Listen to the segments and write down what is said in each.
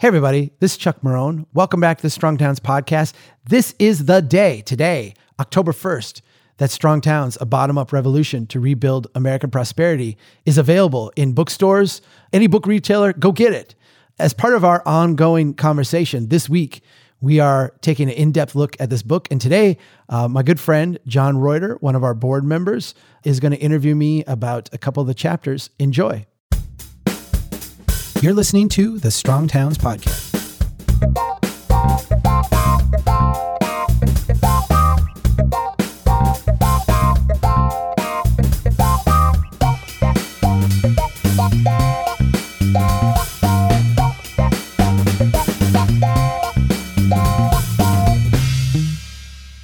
Hey, everybody, this is Chuck Marohn. Welcome back to the Strong Towns podcast. This is the day today, October 1st, that Strong Towns, a bottom up revolution to rebuild American prosperity, is available in bookstores, any book retailer, go get it. As part of our ongoing conversation this week, we are taking an in depth look at this book. And today, uh, my good friend, John Reuter, one of our board members, is going to interview me about a couple of the chapters. Enjoy. You're listening to the Strong Towns Podcast.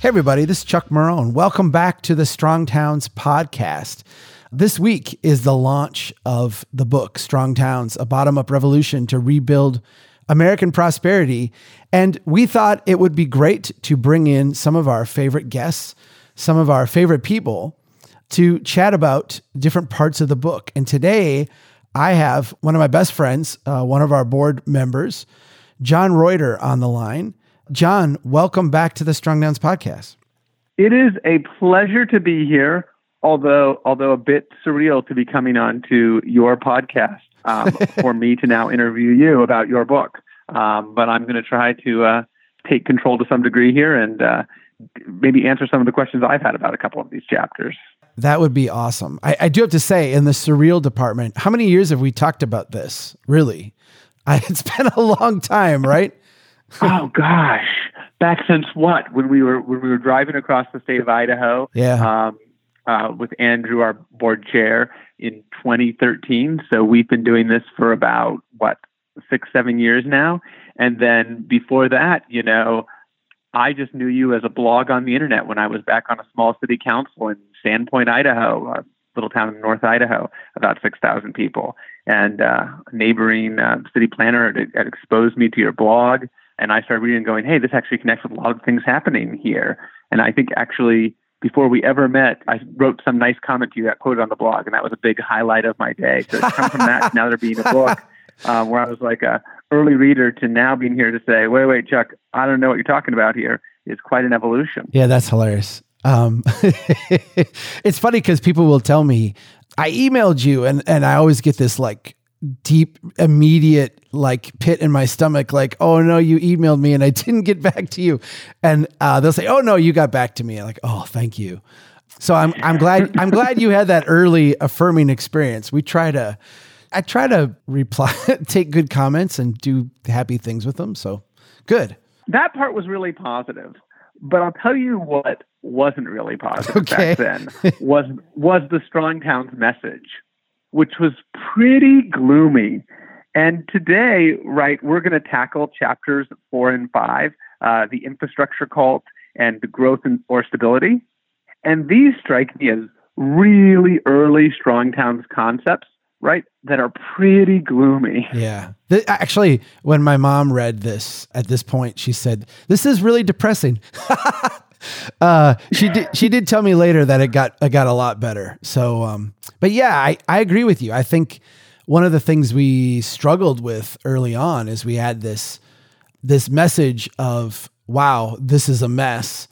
Hey, everybody, this is Chuck Marohn. Welcome back to the Strong Towns Podcast. This week is the launch of the book, Strong Towns, a bottom up revolution to rebuild American prosperity. And we thought it would be great to bring in some of our favorite guests, some of our favorite people to chat about different parts of the book. And today I have one of my best friends, uh, one of our board members, John Reuter, on the line. John, welcome back to the Strong Towns podcast. It is a pleasure to be here although although a bit surreal to be coming on to your podcast um, for me to now interview you about your book. Um, but I'm going to try to uh, take control to some degree here and uh, maybe answer some of the questions I've had about a couple of these chapters. That would be awesome. I, I do have to say, in the surreal department, how many years have we talked about this? Really, I, it's been a long time, right? oh gosh, back since what? When we were when we were driving across the state of Idaho. Yeah. Um, uh, with Andrew, our board chair, in 2013. So we've been doing this for about, what, six, seven years now. And then before that, you know, I just knew you as a blog on the internet when I was back on a small city council in Sandpoint, Idaho, a little town in North Idaho, about 6,000 people. And uh, a neighboring uh, city planner had, had exposed me to your blog. And I started reading and going, hey, this actually connects with a lot of things happening here. And I think actually before we ever met, I wrote some nice comment to you that quoted on the blog, and that was a big highlight of my day. So it's come from that now there being a book um, where I was like a early reader to now being here to say, wait, wait, Chuck, I don't know what you're talking about here. Is quite an evolution. Yeah, that's hilarious. Um, it's funny because people will tell me I emailed you, and and I always get this like deep, immediate like pit in my stomach, like, oh no, you emailed me and I didn't get back to you. And uh, they'll say, oh no, you got back to me. I'm like, oh, thank you. So I'm I'm glad I'm glad you had that early affirming experience. We try to I try to reply take good comments and do happy things with them. So good. That part was really positive. But I'll tell you what wasn't really positive okay. back then was was the Strong Towns message which was pretty gloomy. And today, right, we're going to tackle chapters four and five uh, the infrastructure cult and the growth and, or stability. And these strike me as really early Strong Towns concepts, right, that are pretty gloomy. Yeah. Actually, when my mom read this at this point, she said, This is really depressing. uh, she did. She did tell me later that it got it got a lot better. So, um, but yeah, I I agree with you. I think one of the things we struggled with early on is we had this this message of wow, this is a mess,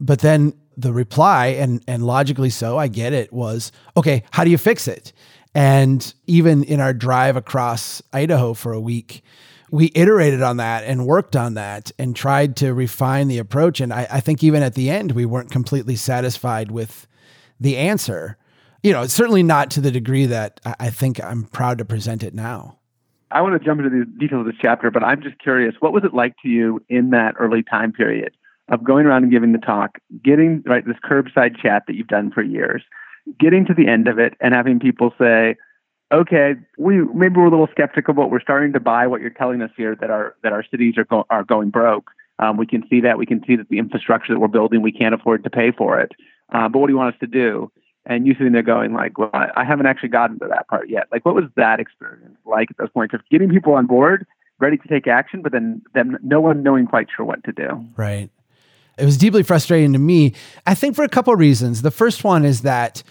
but then the reply and and logically so, I get it was okay. How do you fix it? And even in our drive across Idaho for a week, we iterated on that and worked on that and tried to refine the approach. And I, I, think even at the end, we weren't completely satisfied with the answer. You know, certainly not to the degree that I, I think I'm proud to present it now. I want to jump into the details of this chapter, but I'm just curious, what was it like to you in that early time period of going around and giving the talk, getting right this curbside chat that you've done for years, getting to the end of it and having people say, okay, we maybe we're a little skeptical, but we're starting to buy what you're telling us here that our that our cities are go, are going broke. Um, we can see that. We can see that the infrastructure that we're building, we can't afford to pay for it. Uh, but what do you want us to do? And you sitting there going like, well, I haven't actually gotten to that part yet. Like, what was that experience like at those points of getting people on board, ready to take action, but then them no one knowing quite sure what to do? Right. It was deeply frustrating to me. I think for a couple of reasons. The first one is that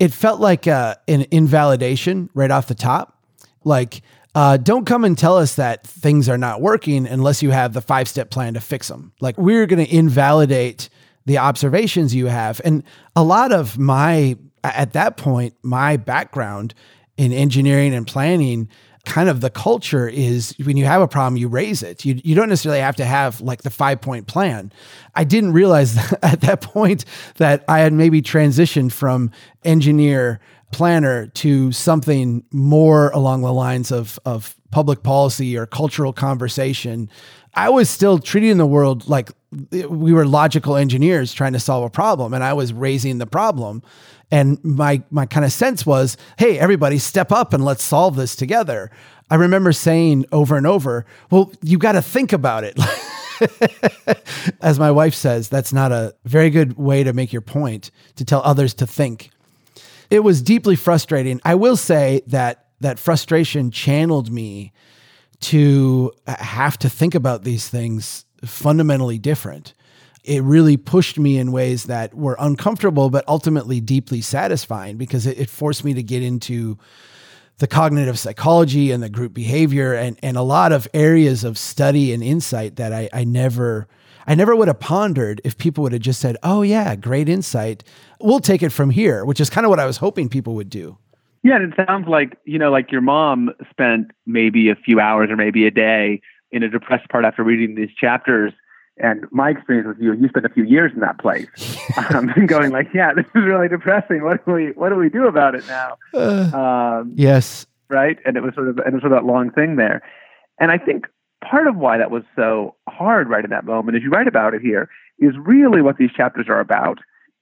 it felt like uh, an invalidation right off the top. Like uh, don't come and tell us that things are not working unless you have the five step plan to fix them. Like we're going to invalidate the observations you have. And a lot of my, at that point, my background in engineering and planning kind of the culture is when you have a problem, you raise it. You, you don't necessarily have to have like the five point plan. I didn't realize at that point that I had maybe transitioned from engineer planner to something more along the lines of, of public policy or cultural conversation. I was still treating the world like we were logical engineers trying to solve a problem and I was raising the problem. And my my kind of sense was, hey, everybody step up and let's solve this together. I remember saying over and over, well, you got to think about it. As my wife says, that's not a very good way to make your point, to tell others to think. It was deeply frustrating. I will say that that frustration channeled me to have to think about these things fundamentally different it really pushed me in ways that were uncomfortable, but ultimately deeply satisfying because it, it, forced me to get into the cognitive psychology and the group behavior and, and a lot of areas of study and insight that I, I never I never would have pondered if people would have just said, Oh yeah, great insight. We'll take it from here, which is kind of what I was hoping people would do. Yeah, and it sounds like, you know, like your mom spent maybe a few hours or maybe a day in a depressed part after reading these chapters and my experience with you, you spent a few years in that place, um, and going like, "Yeah, this is really depressing. What do we What do we do about it now?" Uh, um, yes, right. And it was sort of and it was sort of that long thing there. And I think part of why that was so hard right in that moment, as you write about it here, is really what these chapters are about.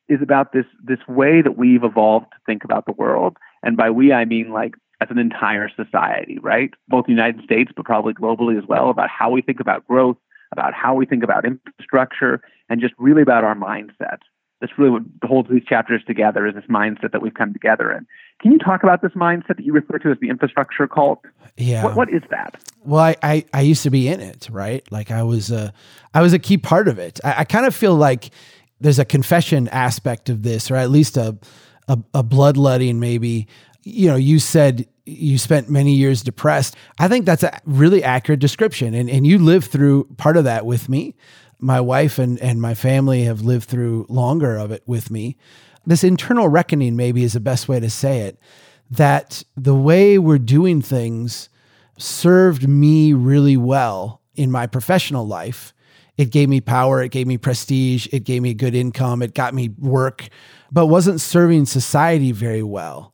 Is about this this way that we've evolved to think about the world, and by we I mean like as an entire society, right? Both the United States, but probably globally as well, about how we think about growth, about how we think about infrastructure, and just really about our mindset. That's really what holds these chapters together is this mindset that we've come together in. Can you talk about this mindset that you refer to as the infrastructure cult? Yeah. What, what is that? Well, I, I, I, used to be in it, right? Like I was a, I was a key part of it. I, I kind of feel like there's a confession aspect of this, or at least a, a, a bloodletting maybe. You know, you said you spent many years depressed. I think that's a really accurate description. And, and you lived through part of that with me. My wife and, and my family have lived through longer of it with me. This internal reckoning, maybe, is the best way to say it that the way we're doing things served me really well in my professional life. It gave me power, it gave me prestige, it gave me good income, it got me work, but wasn't serving society very well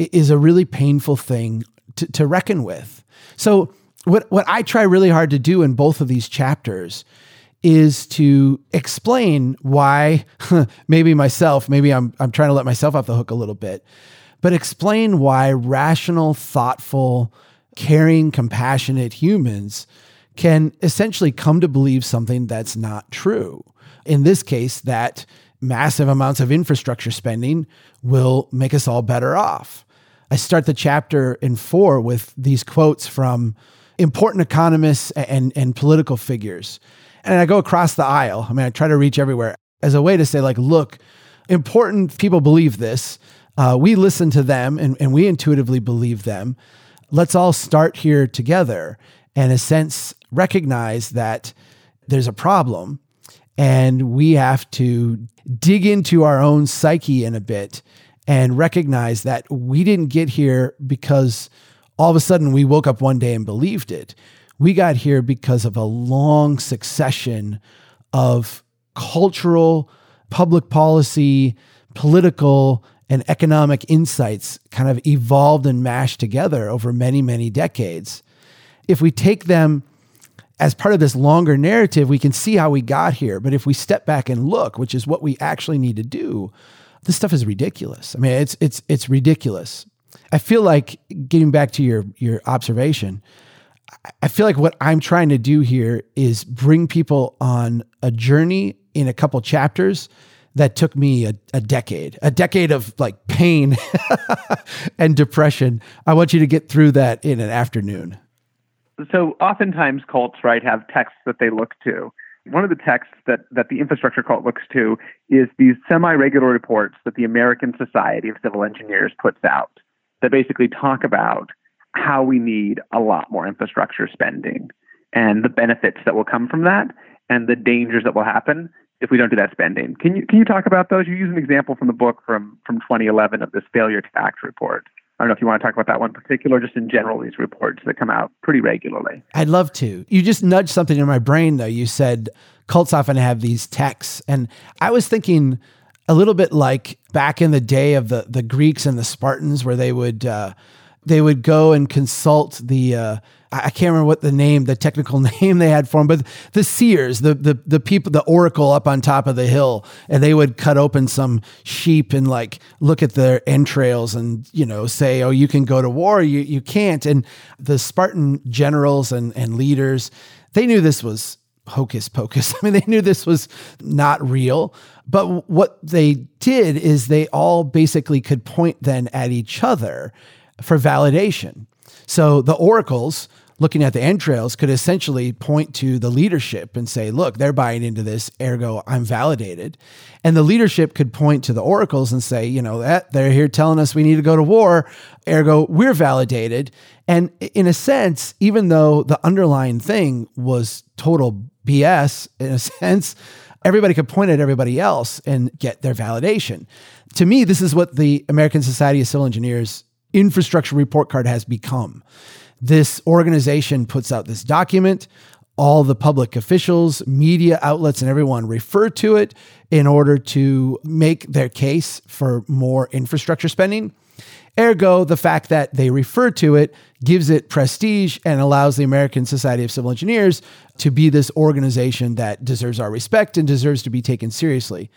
is a really painful thing to, to reckon with. So, what, what I try really hard to do in both of these chapters is to explain why maybe myself, maybe I'm, I'm trying to let myself off the hook a little bit, but explain why rational, thoughtful, caring, compassionate humans can essentially come to believe something that's not true. In this case, that massive amounts of infrastructure spending will make us all better off. I start the chapter in four with these quotes from important economists and, and political figures. And I go across the aisle. I mean, I try to reach everywhere as a way to say, like, look, important people believe this. Uh, we listen to them and, and we intuitively believe them. Let's all start here together and, in a sense, recognize that there's a problem and we have to dig into our own psyche in a bit and recognize that we didn't get here because all of a sudden we woke up one day and believed it. We got here because of a long succession of cultural, public policy, political, and economic insights kind of evolved and mashed together over many, many decades. If we take them as part of this longer narrative, we can see how we got here. But if we step back and look, which is what we actually need to do, this stuff is ridiculous. I mean, it's it's it's ridiculous. I feel like getting back to your your observation, I feel like what I'm trying to do here is bring people on a journey in a couple chapters that took me a, a decade, a decade of like pain and depression. I want you to get through that in an afternoon. So oftentimes cults, right, have texts that they look to one of the texts that, that the infrastructure cult looks to is these semi-regular reports that the American Society of Civil Engineers puts out that basically talk about how we need a lot more infrastructure spending and the benefits that will come from that and the dangers that will happen if we don't do that spending. Can you can you talk about those? You use an example from the book from from 2011 of this failure tax report. I don't know if you want to talk about that one in particular, just in general, these reports that come out pretty regularly. I'd love to. You just nudged something in my brain, though. You said cults often have these texts. And I was thinking a little bit like back in the day of the, the Greeks and the Spartans, where they would, uh, they would go and consult the, uh, I can't remember what the name, the technical name they had for them, but the seers, the, the, the people, the oracle up on top of the hill, and they would cut open some sheep and like look at their entrails and, you know, say, oh, you can go to war, you, you can't. And the Spartan generals and, and leaders, they knew this was hocus pocus. I mean, they knew this was not real. But what they did is they all basically could point then at each other for validation. So the oracles looking at the entrails could essentially point to the leadership and say, look, they're buying into this, ergo, I'm validated. And the leadership could point to the oracles and say, you know, that they're here telling us we need to go to war, ergo, we're validated. And in a sense, even though the underlying thing was total BS, in a sense, everybody could point at everybody else and get their validation. To me, this is what the American Society of Civil Engineers infrastructure report card has become. This organization puts out this document. All the public officials, media outlets, and everyone refer to it in order to make their case for more infrastructure spending. Ergo, the fact that they refer to it gives it prestige and allows the American Society of Civil Engineers to be this organization that deserves our respect and deserves to be taken seriously.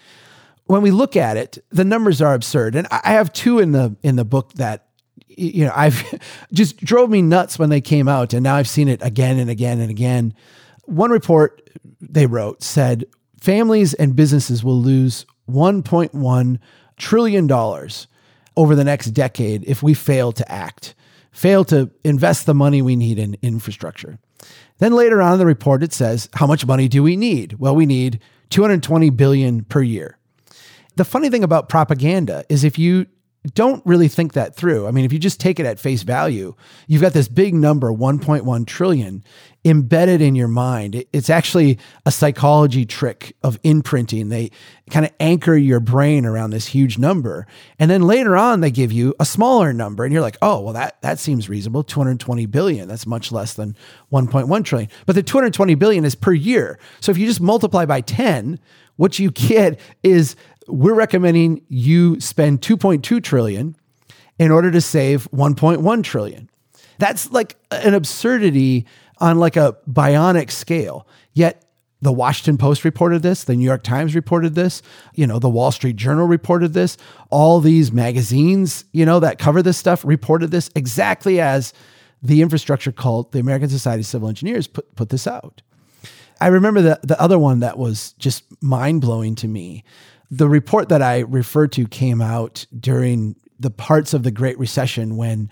When we look at it, the numbers are absurd. And I have two in the in the book that you know, I've just drove me nuts when they came out, and now I've seen it again and again and again. One report they wrote said families and businesses will lose 1.1 trillion dollars over the next decade if we fail to act, fail to invest the money we need in infrastructure. Then later on in the report, it says, how much money do we need? Well, we need 220 billion per year. The funny thing about propaganda is if you don't really think that through. I mean, if you just take it at face value, you've got this big number, 1.1 trillion, embedded in your mind. It's actually a psychology trick of imprinting. They kind of anchor your brain around this huge number. And then later on, they give you a smaller number. And you're like, oh, well, that, that seems reasonable 220 billion. That's much less than 1.1 trillion. But the 220 billion is per year. So if you just multiply by 10, what you get is we're recommending you spend 2.2 trillion in order to save 1.1 trillion. That's like an absurdity on like a bionic scale. Yet the Washington Post reported this, the New York Times reported this, you know, the Wall Street Journal reported this, all these magazines, you know, that cover this stuff reported this exactly as the infrastructure cult, the American Society of Civil Engineers put put this out. I remember the the other one that was just mind-blowing to me the report that I referred to came out during the parts of the Great Recession when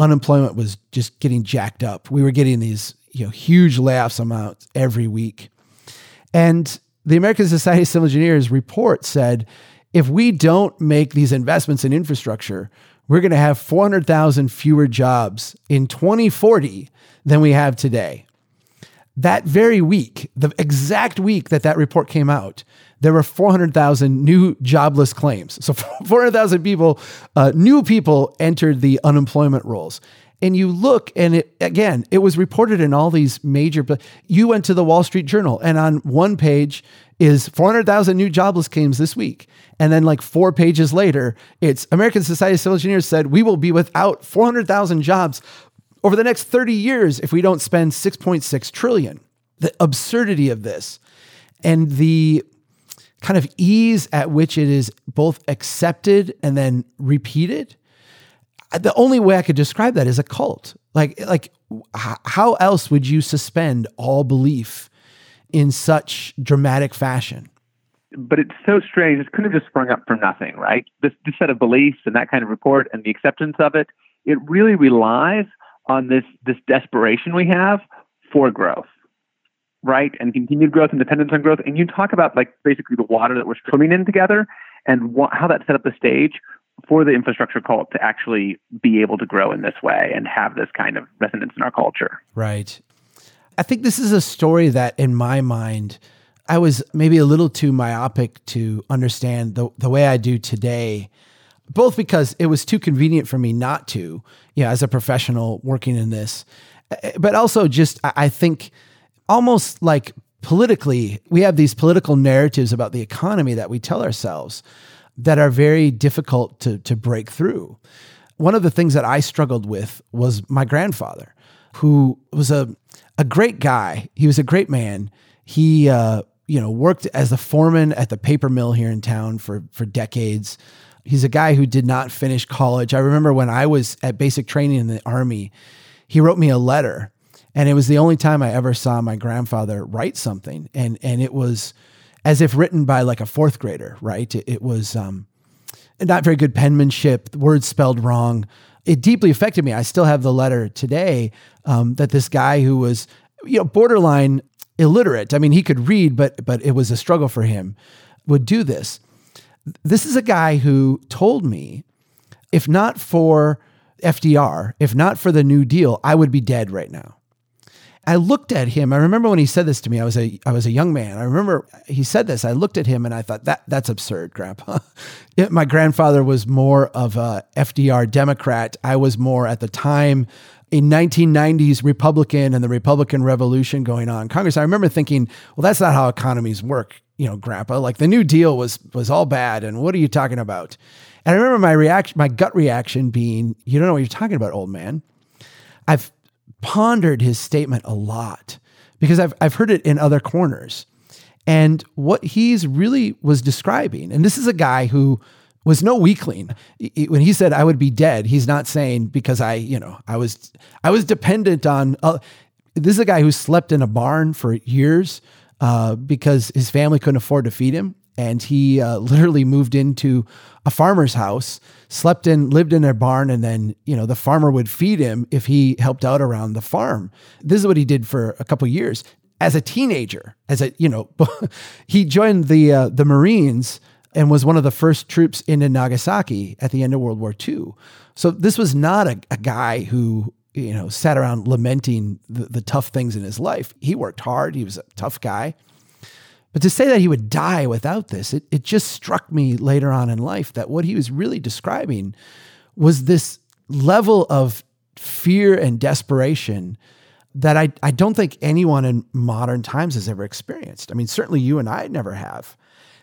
unemployment was just getting jacked up. We were getting these you know huge layoffs amounts every week. And the American Society of Civil Engineers report said if we don't make these investments in infrastructure, we're going to have 400,000 fewer jobs in 2040 than we have today. That very week, the exact week that that report came out, there were 400,000 new jobless claims. So 400,000 people, uh, new people entered the unemployment rolls. And you look, and it again, it was reported in all these major. You went to the Wall Street Journal, and on one page is 400,000 new jobless claims this week. And then, like four pages later, it's American Society of Civil Engineers said we will be without 400,000 jobs over the next 30 years if we don't spend 6.6 trillion. The absurdity of this and the kind of ease at which it is both accepted and then repeated. Uh, the only way i could describe that is a cult. Like like how else would you suspend all belief in such dramatic fashion? But it's so strange it couldn't have just sprung up from nothing right? This, this set of beliefs and that kind of report and the acceptance of it it really relies on this this desperation we have for growth right, and continued growth and dependence on growth. And you talk about like basically the water that we're swimming in together and how that set up the stage for the infrastructure cult to actually be able to grow in this way and have this kind of resonance in our culture. Right. I think this is a story that, in my mind, I was maybe a little too myopic to understand the, the way I do today, both because it was too convenient for me not to, you know, as a professional working in this, eh, but also just, I think, almost like politically, we have these political narratives about the economy that we tell ourselves that are very difficult to, to break through. One of the things that I struggled with was my grandfather, who was a, a great guy. He was a great man. He, uh, you know, worked as a foreman at the paper mill here in town for, for decades. He's a guy who did not finish college. I remember when I was at basic training in the army, he wrote me a letter and it was the only time I ever saw my grandfather write something. And, and it was as if written by like a fourth grader, right? It, it was um, not very good penmanship, words spelled wrong. It deeply affected me. I still have the letter today um, that this guy who was, you know, borderline illiterate. I mean, he could read, but but it was a struggle for him. Would do this. This is a guy who told me, if not for FDR, if not for the New Deal, I would be dead right now. I looked at him. I remember when he said this to me. I was a I was a young man. I remember he said this. I looked at him and I thought that that's absurd, Grandpa. My grandfather was more of a FDR Democrat. I was more at the time a 1990s Republican and the Republican Revolution going on in Congress. I remember thinking, well, that's not how economies work, you know, Grandpa. Like the New Deal was was all bad, and what are you talking about? And I remember my reaction, my gut reaction being, you don't know what you're talking about, old man. I've pondered his statement a lot because I've, I've heard it in other corners. And what he's really was describing, and this is a guy who was no weakling. When he said I would be dead, he's not saying because I, you know, I was I was dependent on. Uh, this is a guy who slept in a barn for years uh, because his family couldn't afford to feed him, and he uh, literally moved into a farmer's house, slept in, lived in a barn, and then you know the farmer would feed him if he helped out around the farm. This is what he did for a couple years as a teenager. As a you know, he joined the uh, the Marines and was one of the first troops into Nagasaki at the end of World War II. So this was not a, a guy who you know sat around lamenting the, the tough things in his life. He worked hard. He was a tough guy. But to say that he would die without this, it, it just struck me later on in life that what he was really describing was this level of fear and desperation that I, I don't think anyone in modern times has ever experienced. I mean, certainly you and I never have.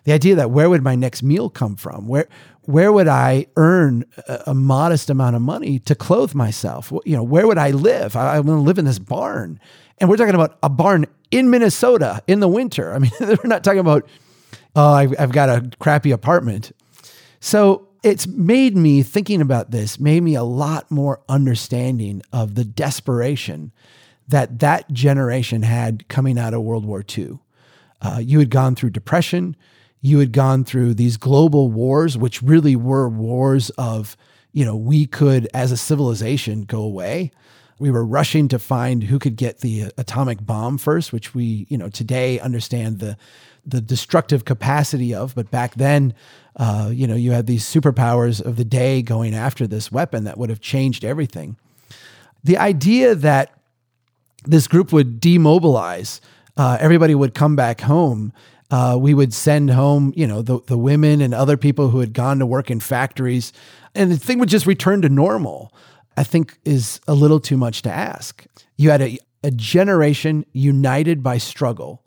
The idea that where would my next meal come from? Where where would I earn a, a modest amount of money to clothe myself? You know, where would I live? I, I'm going to live in this barn, and we're talking about a barn in Minnesota in the winter. I mean, we're not talking about, oh, I've, got a crappy apartment. So it's made me thinking about this, made me a lot more understanding of the desperation that that generation had coming out of World War II. Uh, you had gone through depression. You had gone through these global wars, which really were wars of, you know, we could, as a civilization, go away we were rushing to find who could get the atomic bomb first, which we, you know, today understand the the destructive capacity of. But back then, uh, you know, you had these superpowers of the day going after this weapon that would have changed everything. The idea that this group would demobilize, uh, everybody would come back home. Uh, we would send home, you know, the, the women and other people who had gone to work in factories, and the thing would just return to normal. I think is a little too much to ask. You had a, a generation united by struggle,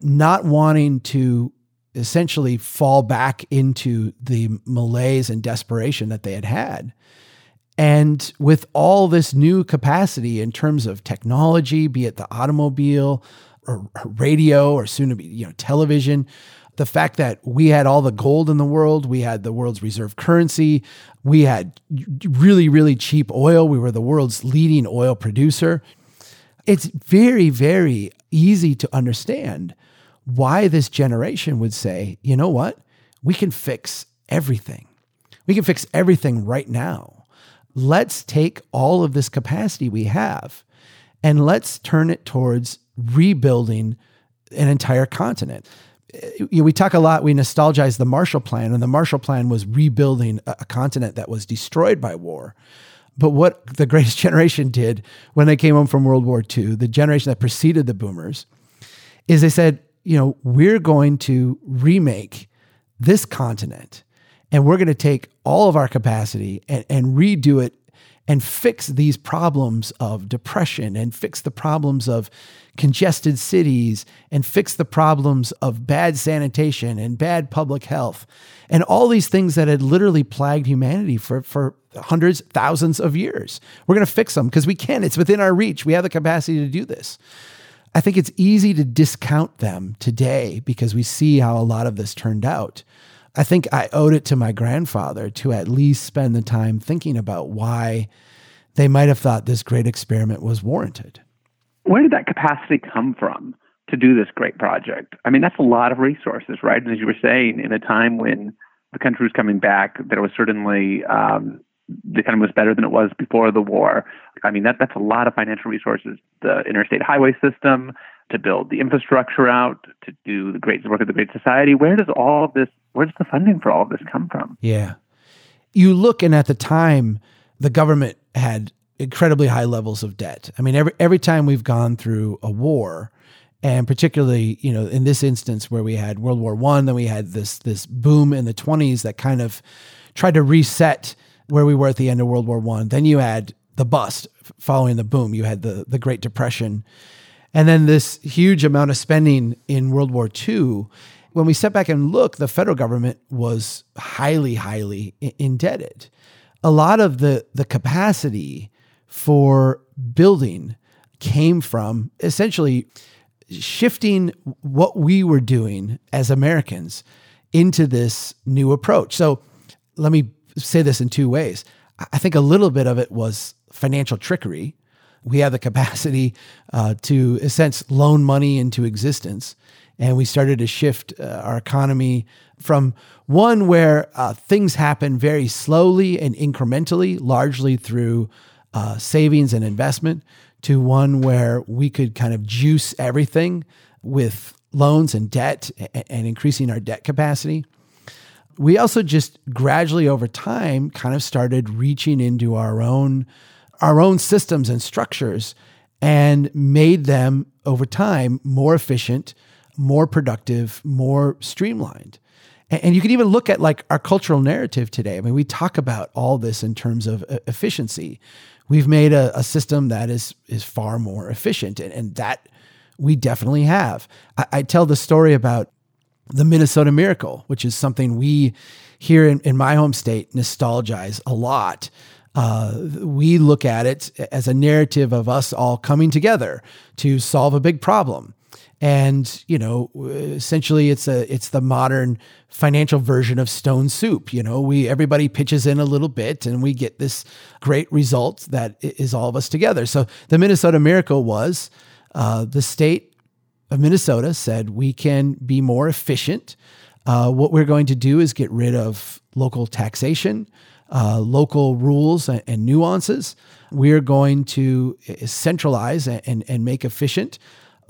not wanting to essentially fall back into the malaise and desperation that they had had. And with all this new capacity in terms of technology, be it the automobile or radio or soon to be, you know, television, the fact that we had all the gold in the world, we had the world's reserve currency, we had really, really cheap oil, we were the world's leading oil producer. It's very, very easy to understand why this generation would say, you know what? We can fix everything. We can fix everything right now. Let's take all of this capacity we have and let's turn it towards rebuilding an entire continent you know, we talk a lot, we nostalgize the Marshall Plan, and the Marshall Plan was rebuilding a, continent that was destroyed by war. But what the greatest generation did when they came home from World War II, the generation that preceded the boomers, is they said, you know, we're going to remake this continent and we're going to take all of our capacity and, and redo it and fix these problems of depression and fix the problems of congested cities and fix the problems of bad sanitation and bad public health and all these things that had literally plagued humanity for, for hundreds, thousands of years. We're going to fix them because we can. It's within our reach. We have the capacity to do this. I think it's easy to discount them today because we see how a lot of this turned out. I think I owed it to my grandfather to at least spend the time thinking about why they might have thought this great experiment was warranted. Where did that capacity come from to do this great project? I mean, that's a lot of resources, right? And as you were saying, in a time when the country was coming back, there was certainly um, the of was better than it was before the war. I mean, that that's a lot of financial resources. The interstate highway system to build the infrastructure out, to do the great work of the Great Society. Where does all this? Where does the funding for all of this come from? Yeah, you look, and at the time, the government had incredibly high levels of debt. I mean, every every time we've gone through a war, and particularly, you know, in this instance where we had World War One, then we had this this boom in the twenties that kind of tried to reset where we were at the end of World War One. Then you had the bust following the boom. You had the the Great Depression, and then this huge amount of spending in World War II. When we step back and look, the federal government was highly, highly indebted. A lot of the the capacity for building came from essentially shifting what we were doing as Americans into this new approach. So let me say this in two ways. I think a little bit of it was financial trickery. We have the capacity uh, to, in a sense, loan money into existence. And we started to shift uh, our economy from one where uh, things happen very slowly and incrementally, largely through uh, savings and investment, to one where we could kind of juice everything with loans and debt and, increasing our debt capacity. We also just gradually over time kind of started reaching into our own our own systems and structures and made them over time more efficient, more productive, more streamlined. And you can even look at like our cultural narrative today. I mean, we talk about all this in terms of efficiency. We've made a, a system that is is far more efficient, and, and that we definitely have. I, I tell the story about the Minnesota Miracle, which is something we here in, in my home state nostalgize a lot. Uh, we look at it as a narrative of us all coming together to solve a big problem. And you know, essentially, it's a it's the modern financial version of Stone Soup. You know, we everybody pitches in a little bit, and we get this great result that is all of us together. So the Minnesota Miracle was uh, the state of Minnesota said we can be more efficient. Uh, what we're going to do is get rid of local taxation, uh, local rules and, and, nuances. We're going to uh, centralize and, and make efficient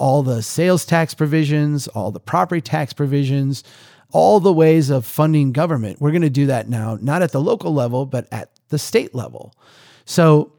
all the sales tax provisions, all the property tax provisions, all the ways of funding government. We're going to do that now, not at the local level, but at the state level. So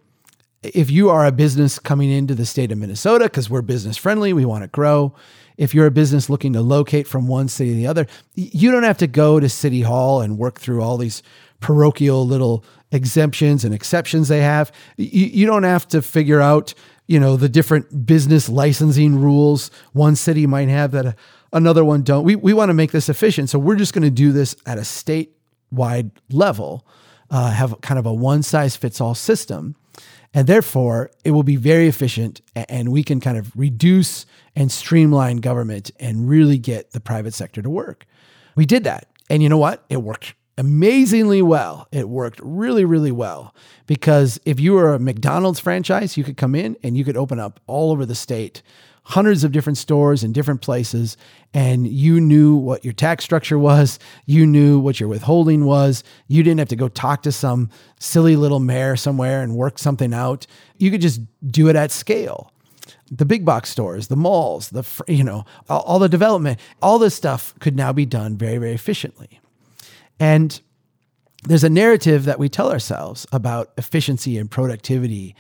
if you are a business coming into the state of Minnesota, because we're business friendly, we want to grow. If you're a business looking to locate from one city to the other, you don't have to go to City Hall and work through all these parochial little exemptions and exceptions they have. You, don't have to figure out, you know, the different business licensing rules one city might have that another one don't. We, we want to make this efficient. So we're just going to do this at a statewide level, uh, have kind of a one size fits all system. And therefore, it will be very efficient and we can kind of reduce and streamline government and really get the private sector to work. We did that. And you know what? It worked amazingly well. It worked really, really well because if you were a McDonald's franchise, you could come in and you could open up all over the state hundreds of different stores in different places and you knew what your tax structure was you knew what your withholding was you didn't have to go talk to some silly little mayor somewhere and work something out you could just do it at scale the big box stores, the malls, the you know all, the development, all this stuff could now be done very very efficiently. And there's a narrative that we tell ourselves about efficiency and productivity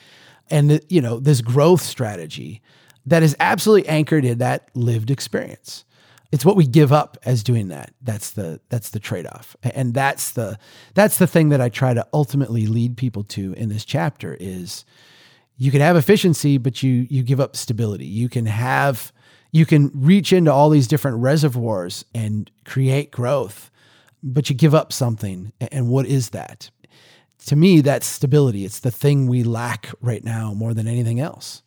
and you know this growth strategy that is absolutely anchored in that lived experience. It's what we give up as doing that. That's the that's the trade-off. And that's the that's the thing that i try to ultimately lead people to in this chapter is you can have efficiency but you you give up stability. You can have you can reach into all these different reservoirs and create growth but you give up something and what is that to me that's stability it's the thing we lack right now more than anything else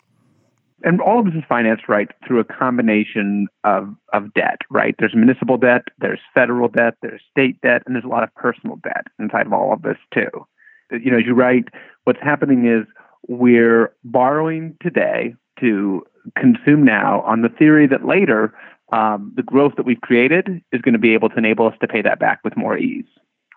and all of this is financed right through a combination of, of debt, right? There's municipal debt, there's federal debt, there's state debt, and there's a lot of personal debt inside of all of this too. You know, as you write, what's happening is we're borrowing today to consume now on the theory that later um, the growth that we've created is going to be able to enable us to pay that back with more ease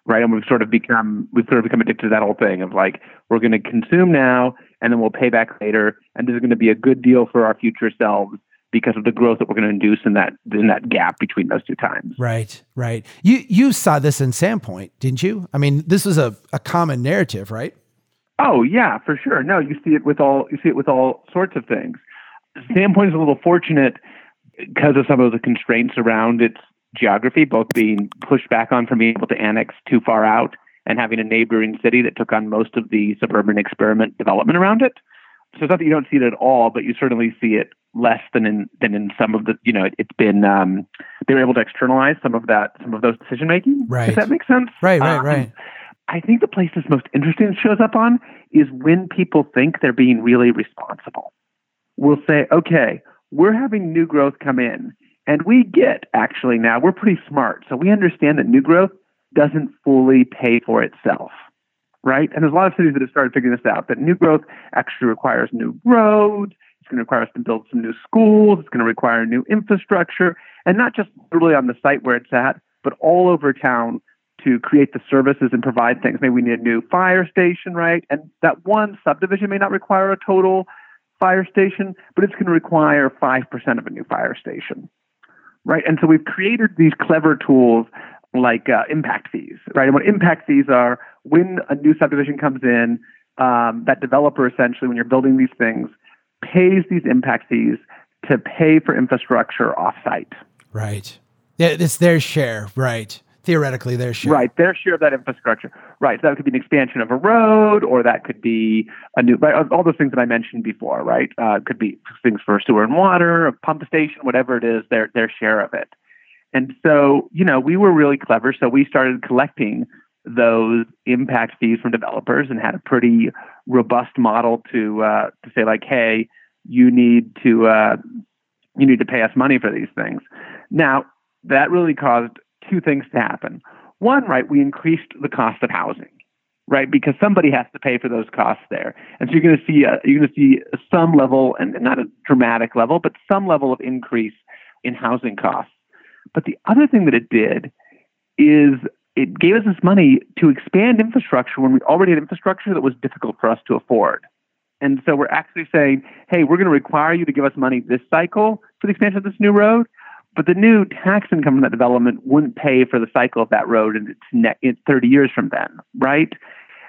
right? And we've sort of become we've sort of become addicted to that whole thing of like we're going to consume now and then we'll pay back later, and this is going to be a good deal for our future selves because of the growth that we're going to induce in that in that gap between those two times. Right, right. You you saw this in Sandpoint, didn't you? I mean, this was a, a common narrative, right? Oh yeah, for sure. No, you see it with all you see it with all sorts of things. Sandpoint is a little fortunate because of some of the constraints around its geography, both being pushed back on from being able to annex too far out and having a neighboring city that took on most of the suburban experiment development around it. So it's not that you don't see it at all, but you certainly see it less than in than in some of the you know it, has been um, they were able to externalize some of that some of those decision making. Right. Does that make sense? Right. Right. Um, right. I think the place that's most interesting shows up on is when people think they're being really responsible. We'll say, okay, we're having new growth come in, and we get actually now, we're pretty smart. So we understand that new growth doesn't fully pay for itself, right? And there's a lot of cities that have started figuring this out that new growth actually requires new roads. It's going to require us to build some new schools. It's going to require new infrastructure, and not just literally on the site where it's at, but all over town to create the services and provide things. Maybe we need a new fire station, right? And that one subdivision may not require a total fire station, but it's going to require 5% of a new fire station right? And so we've created these clever tools like uh, impact fees, right? And what impact fees are, when a new subdivision comes in, um, that developer essentially, when you're building these things, pays these impact fees to pay for infrastructure offsite. Right. Yeah, it's their share, right? Theoretically their share. Right, their share of that infrastructure. Right, so that could be an expansion of a road, or that could be a new, all those things that I mentioned before. Right, uh, could be things for sewer and water, a pump station, whatever it is, their their share of it. And so, you know, we were really clever, so we started collecting those impact fees from developers and had a pretty robust model to uh, to say like, hey, you need to uh, you need to pay us money for these things. Now that really caused two things to happen. One, right, we increased the cost of housing, right, because somebody has to pay for those costs there, and so you're going to see you're going to see some level, and not a dramatic level, but some level of increase in housing costs. But the other thing that it did is it gave us this money to expand infrastructure when we already had infrastructure that was difficult for us to afford. And so we're actually saying, hey, we're going to require you to give us money this cycle for the expansion of this new road, but the new tax income from that development wouldn't pay for the cycle of that road in, ne- in 30 years from then, right?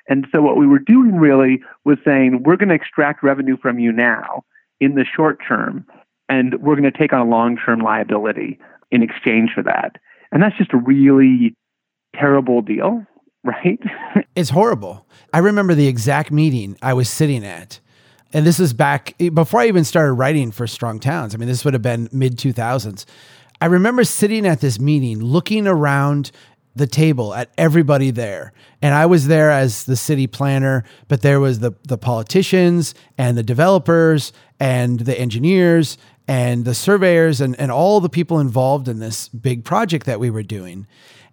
And so what we were doing really was saying, we're going to extract revenue from you now in the short term, and we're going to take on a long term liability in exchange for that. And that's just a really terrible deal, right? it's horrible. I remember the exact meeting I was sitting at and this is back before I even started writing for Strong Towns. I mean, this would have been mid 2000s. I remember sitting at this meeting, looking around the table at everybody there. And I was there as the city planner, but there was the the politicians and the developers and the engineers and the surveyors and, and all the people involved in this big project that we were doing.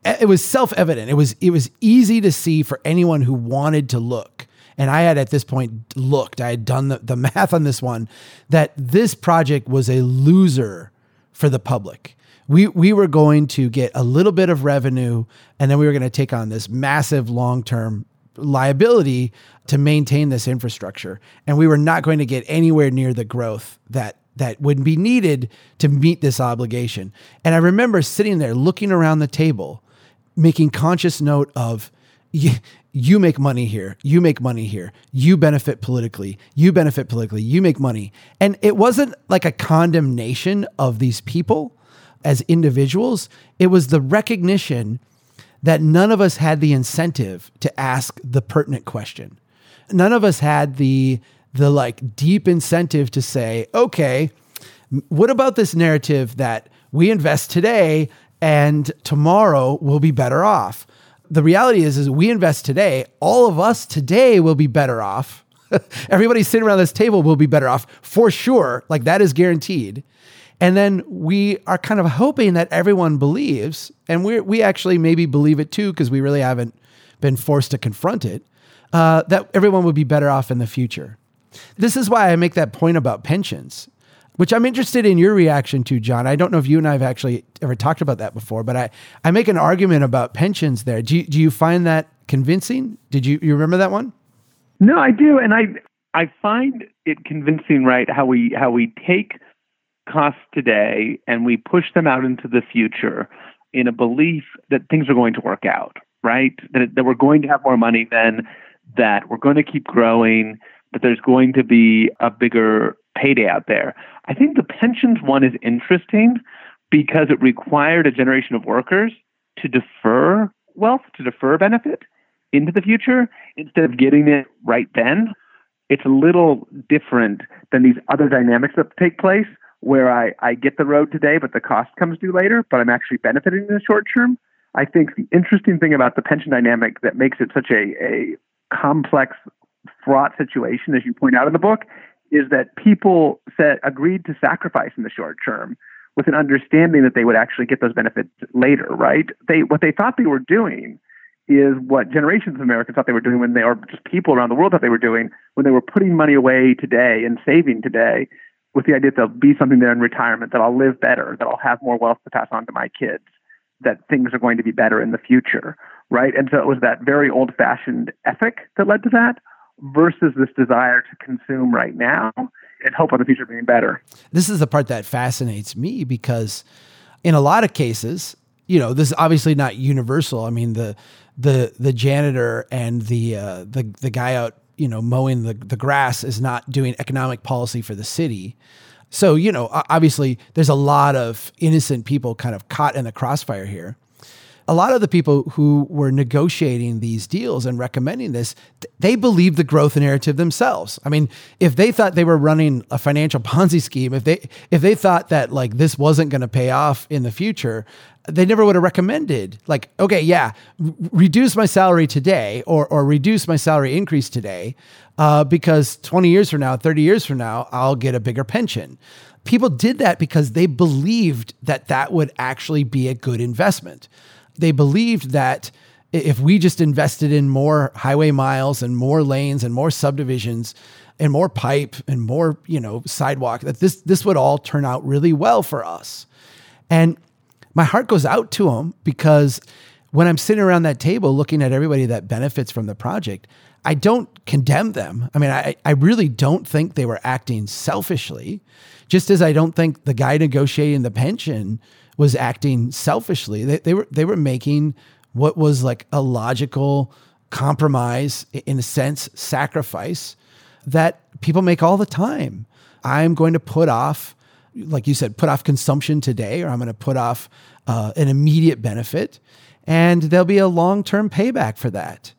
It was self-evident. It was it was easy to see for anyone who wanted to look. And I had at this point looked, I had done the, the math on this one, that this project was a loser for the public. We, we were going to get a little bit of revenue and then we were going to take on this massive long term liability to maintain this infrastructure. And we were not going to get anywhere near the growth that that would be needed to meet this obligation. And I remember sitting there looking around the table, making conscious note of you make money here, you make money here, you benefit politically, you benefit politically, you make money. And it wasn't like a condemnation of these people as individuals, it was the recognition that none of us had the incentive to ask the pertinent question. None of us had the the like deep incentive to say, okay, what about this narrative that we invest today and tomorrow we'll be better off? The reality is, is we invest today, all of us today will be better off. Everybody sitting around this table will be better off for sure. Like that is guaranteed. And then we are kind of hoping that everyone believes, and we we actually maybe believe it too because we really haven't been forced to confront it, uh, that everyone would be better off in the future. This is why I make that point about pensions, which I'm interested in your reaction to, John. I don't know if you and I have actually ever talked about that before, but I, I make an argument about pensions there. Do you, do you find that convincing? Did you, you remember that one? No, I do. And I, I find it convincing, right? How we, how we take costs today and we push them out into the future in a belief that things are going to work out, right? That, that we're going to have more money then, that we're going to keep growing, that there's going to be a bigger payday out there. I think the pensions one is interesting because it required a generation of workers to defer wealth, to defer benefit into the future instead of getting it right then. It's a little different than these other dynamics that take place where I, I get the road today, but the cost comes due later, but I'm actually benefiting in the short term. I think the interesting thing about the pension dynamic that makes it such a, a complex, fraught situation, as you point out in the book, is that people said, agreed to sacrifice in the short term with an understanding that they would actually get those benefits later, right? They what they thought they were doing is what generations of Americans thought they were doing when they or just people around the world thought they were doing when they were putting money away today and saving today with the idea that there'll be something there in retirement, that I'll live better, that I'll have more wealth to pass on to my kids, that things are going to be better in the future, right? And so it was that very old fashioned ethic that led to that versus this desire to consume right now and hope on the future being better. This is the part that fascinates me because in a lot of cases, you know, this is obviously not universal. I mean, the the the janitor and the uh, the the guy out you know, mowing the, the grass is not doing economic policy for the city. So, you know, obviously there's a lot of innocent people kind of caught in the crossfire here. A lot of the people who were negotiating these deals and recommending this, they believed the growth narrative themselves. I mean, if they thought they were running a financial Ponzi scheme, if they if they thought that like this wasn't going to pay off in the future, they never would have recommended like okay yeah r- reduce my salary today or or reduce my salary increase today uh, because 20 years from now 30 years from now i'll get a bigger pension people did that because they believed that that would actually be a good investment they believed that if we just invested in more highway miles and more lanes and more subdivisions and more pipe and more you know sidewalk that this this would all turn out really well for us and my heart goes out to them because when I'm sitting around that table looking at everybody that benefits from the project, I don't condemn them. I mean, I, I really don't think they were acting selfishly, just as I don't think the guy negotiating the pension was acting selfishly. They, they were they were making what was like a logical compromise, in a sense, sacrifice that people make all the time. I'm going to put off like you said, put off consumption today, or I'm going to put off uh, an immediate benefit, and there'll be a long term payback for that.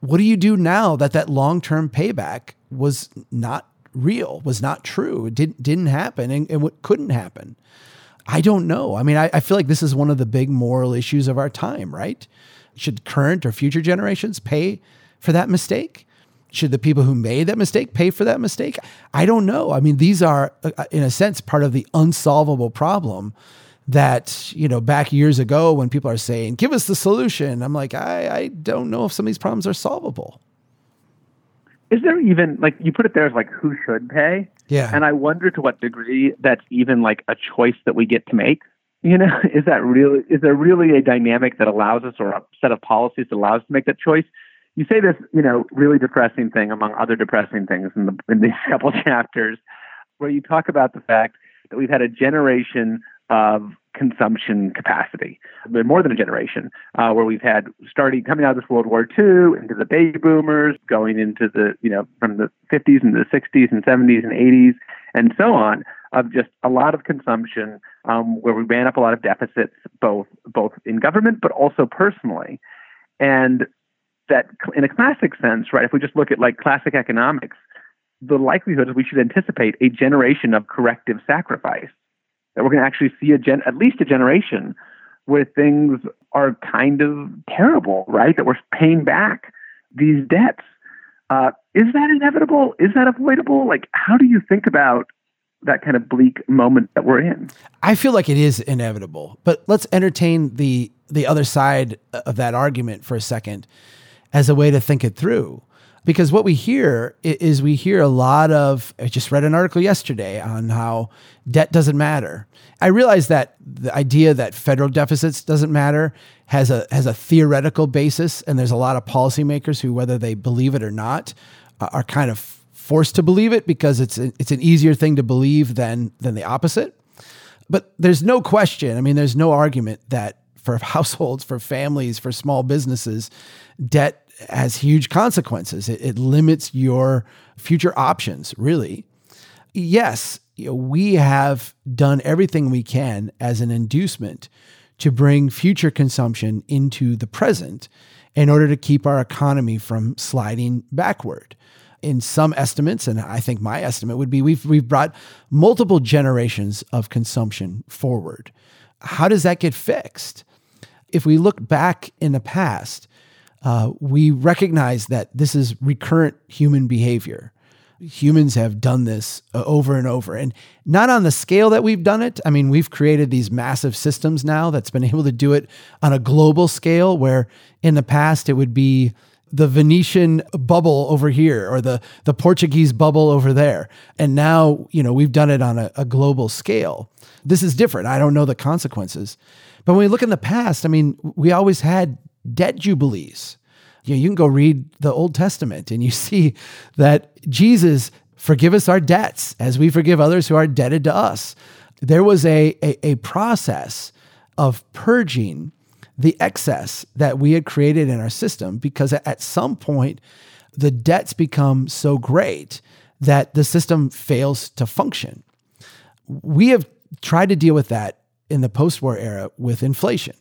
What do you do now that that long term payback was not real, was not true, it didn't didn't happen, and, and what couldn't happen? I don't know. I mean, I, I feel like this is one of the big moral issues of our time, right? Should current or future generations pay for that mistake? Should the people who made that mistake pay for that mistake? I don't know. I mean, these are, uh, uh, in a sense, part of the unsolvable problem that, you know, back years ago when people are saying, give us the solution, I'm like, I, I don't know if some of these problems are solvable. Is there even, like, you put it there as like, who should pay? Yeah. And I wonder to what degree that's even like a choice that we get to make. You know, is that really, is there really a dynamic that allows us or a set of policies that allows us to make that choice? you say this, you know, really depressing thing among other depressing things in the in these couple chapters, where you talk about the fact that we've had a generation of consumption capacity, more than a generation, uh, where we've had starting coming out of this World War II into the baby boomers, going into the you know from the 50s and the 60s and 70s and 80s and so on, of just a lot of consumption um, where we ran up a lot of deficits, both both in government but also personally, and that in a classic sense, right? If we just look at like classic economics, the likelihood is we should anticipate a generation of corrective sacrifice. That we're going to actually see a gen, at least a generation where things are kind of terrible, right? That we're paying back these debts. Uh, is that inevitable? Is that avoidable? Like, how do you think about that kind of bleak moment that we're in? I feel like it is inevitable, but let's entertain the the other side of that argument for a second as a way to think it through. Because what we hear is we hear a lot of, I just read an article yesterday on how debt doesn't matter. I realize that the idea that federal deficits doesn't matter has a, has a theoretical basis. And there's a lot of policymakers who, whether they believe it or not, are kind of forced to believe it because it's, it's an easier thing to believe than, than the opposite. But there's no question. I mean, there's no argument that for households, for families, for small businesses, debt has huge consequences. It, it limits your future options, really. Yes, you know, we have done everything we can as an inducement to bring future consumption into the present in order to keep our economy from sliding backward. In some estimates, and I think my estimate would be we've, we've brought multiple generations of consumption forward. How does that get fixed? If we look back in the past, uh, we recognize that this is recurrent human behavior. Humans have done this uh, over and over, and not on the scale that we've done it. I mean, we've created these massive systems now that's been able to do it on a global scale, where in the past it would be the Venetian bubble over here or the, the Portuguese bubble over there. And now, you know, we've done it on a, a global scale. This is different. I don't know the consequences. But when we look in the past, I mean, we always had debt jubilees. You, know, you can go read the Old Testament and you see that Jesus forgive us our debts as we forgive others who are indebted to us. There was a, a, a process of purging the excess that we had created in our system because at some point the debts become so great that the system fails to function. We have tried to deal with that in the post war era with inflation.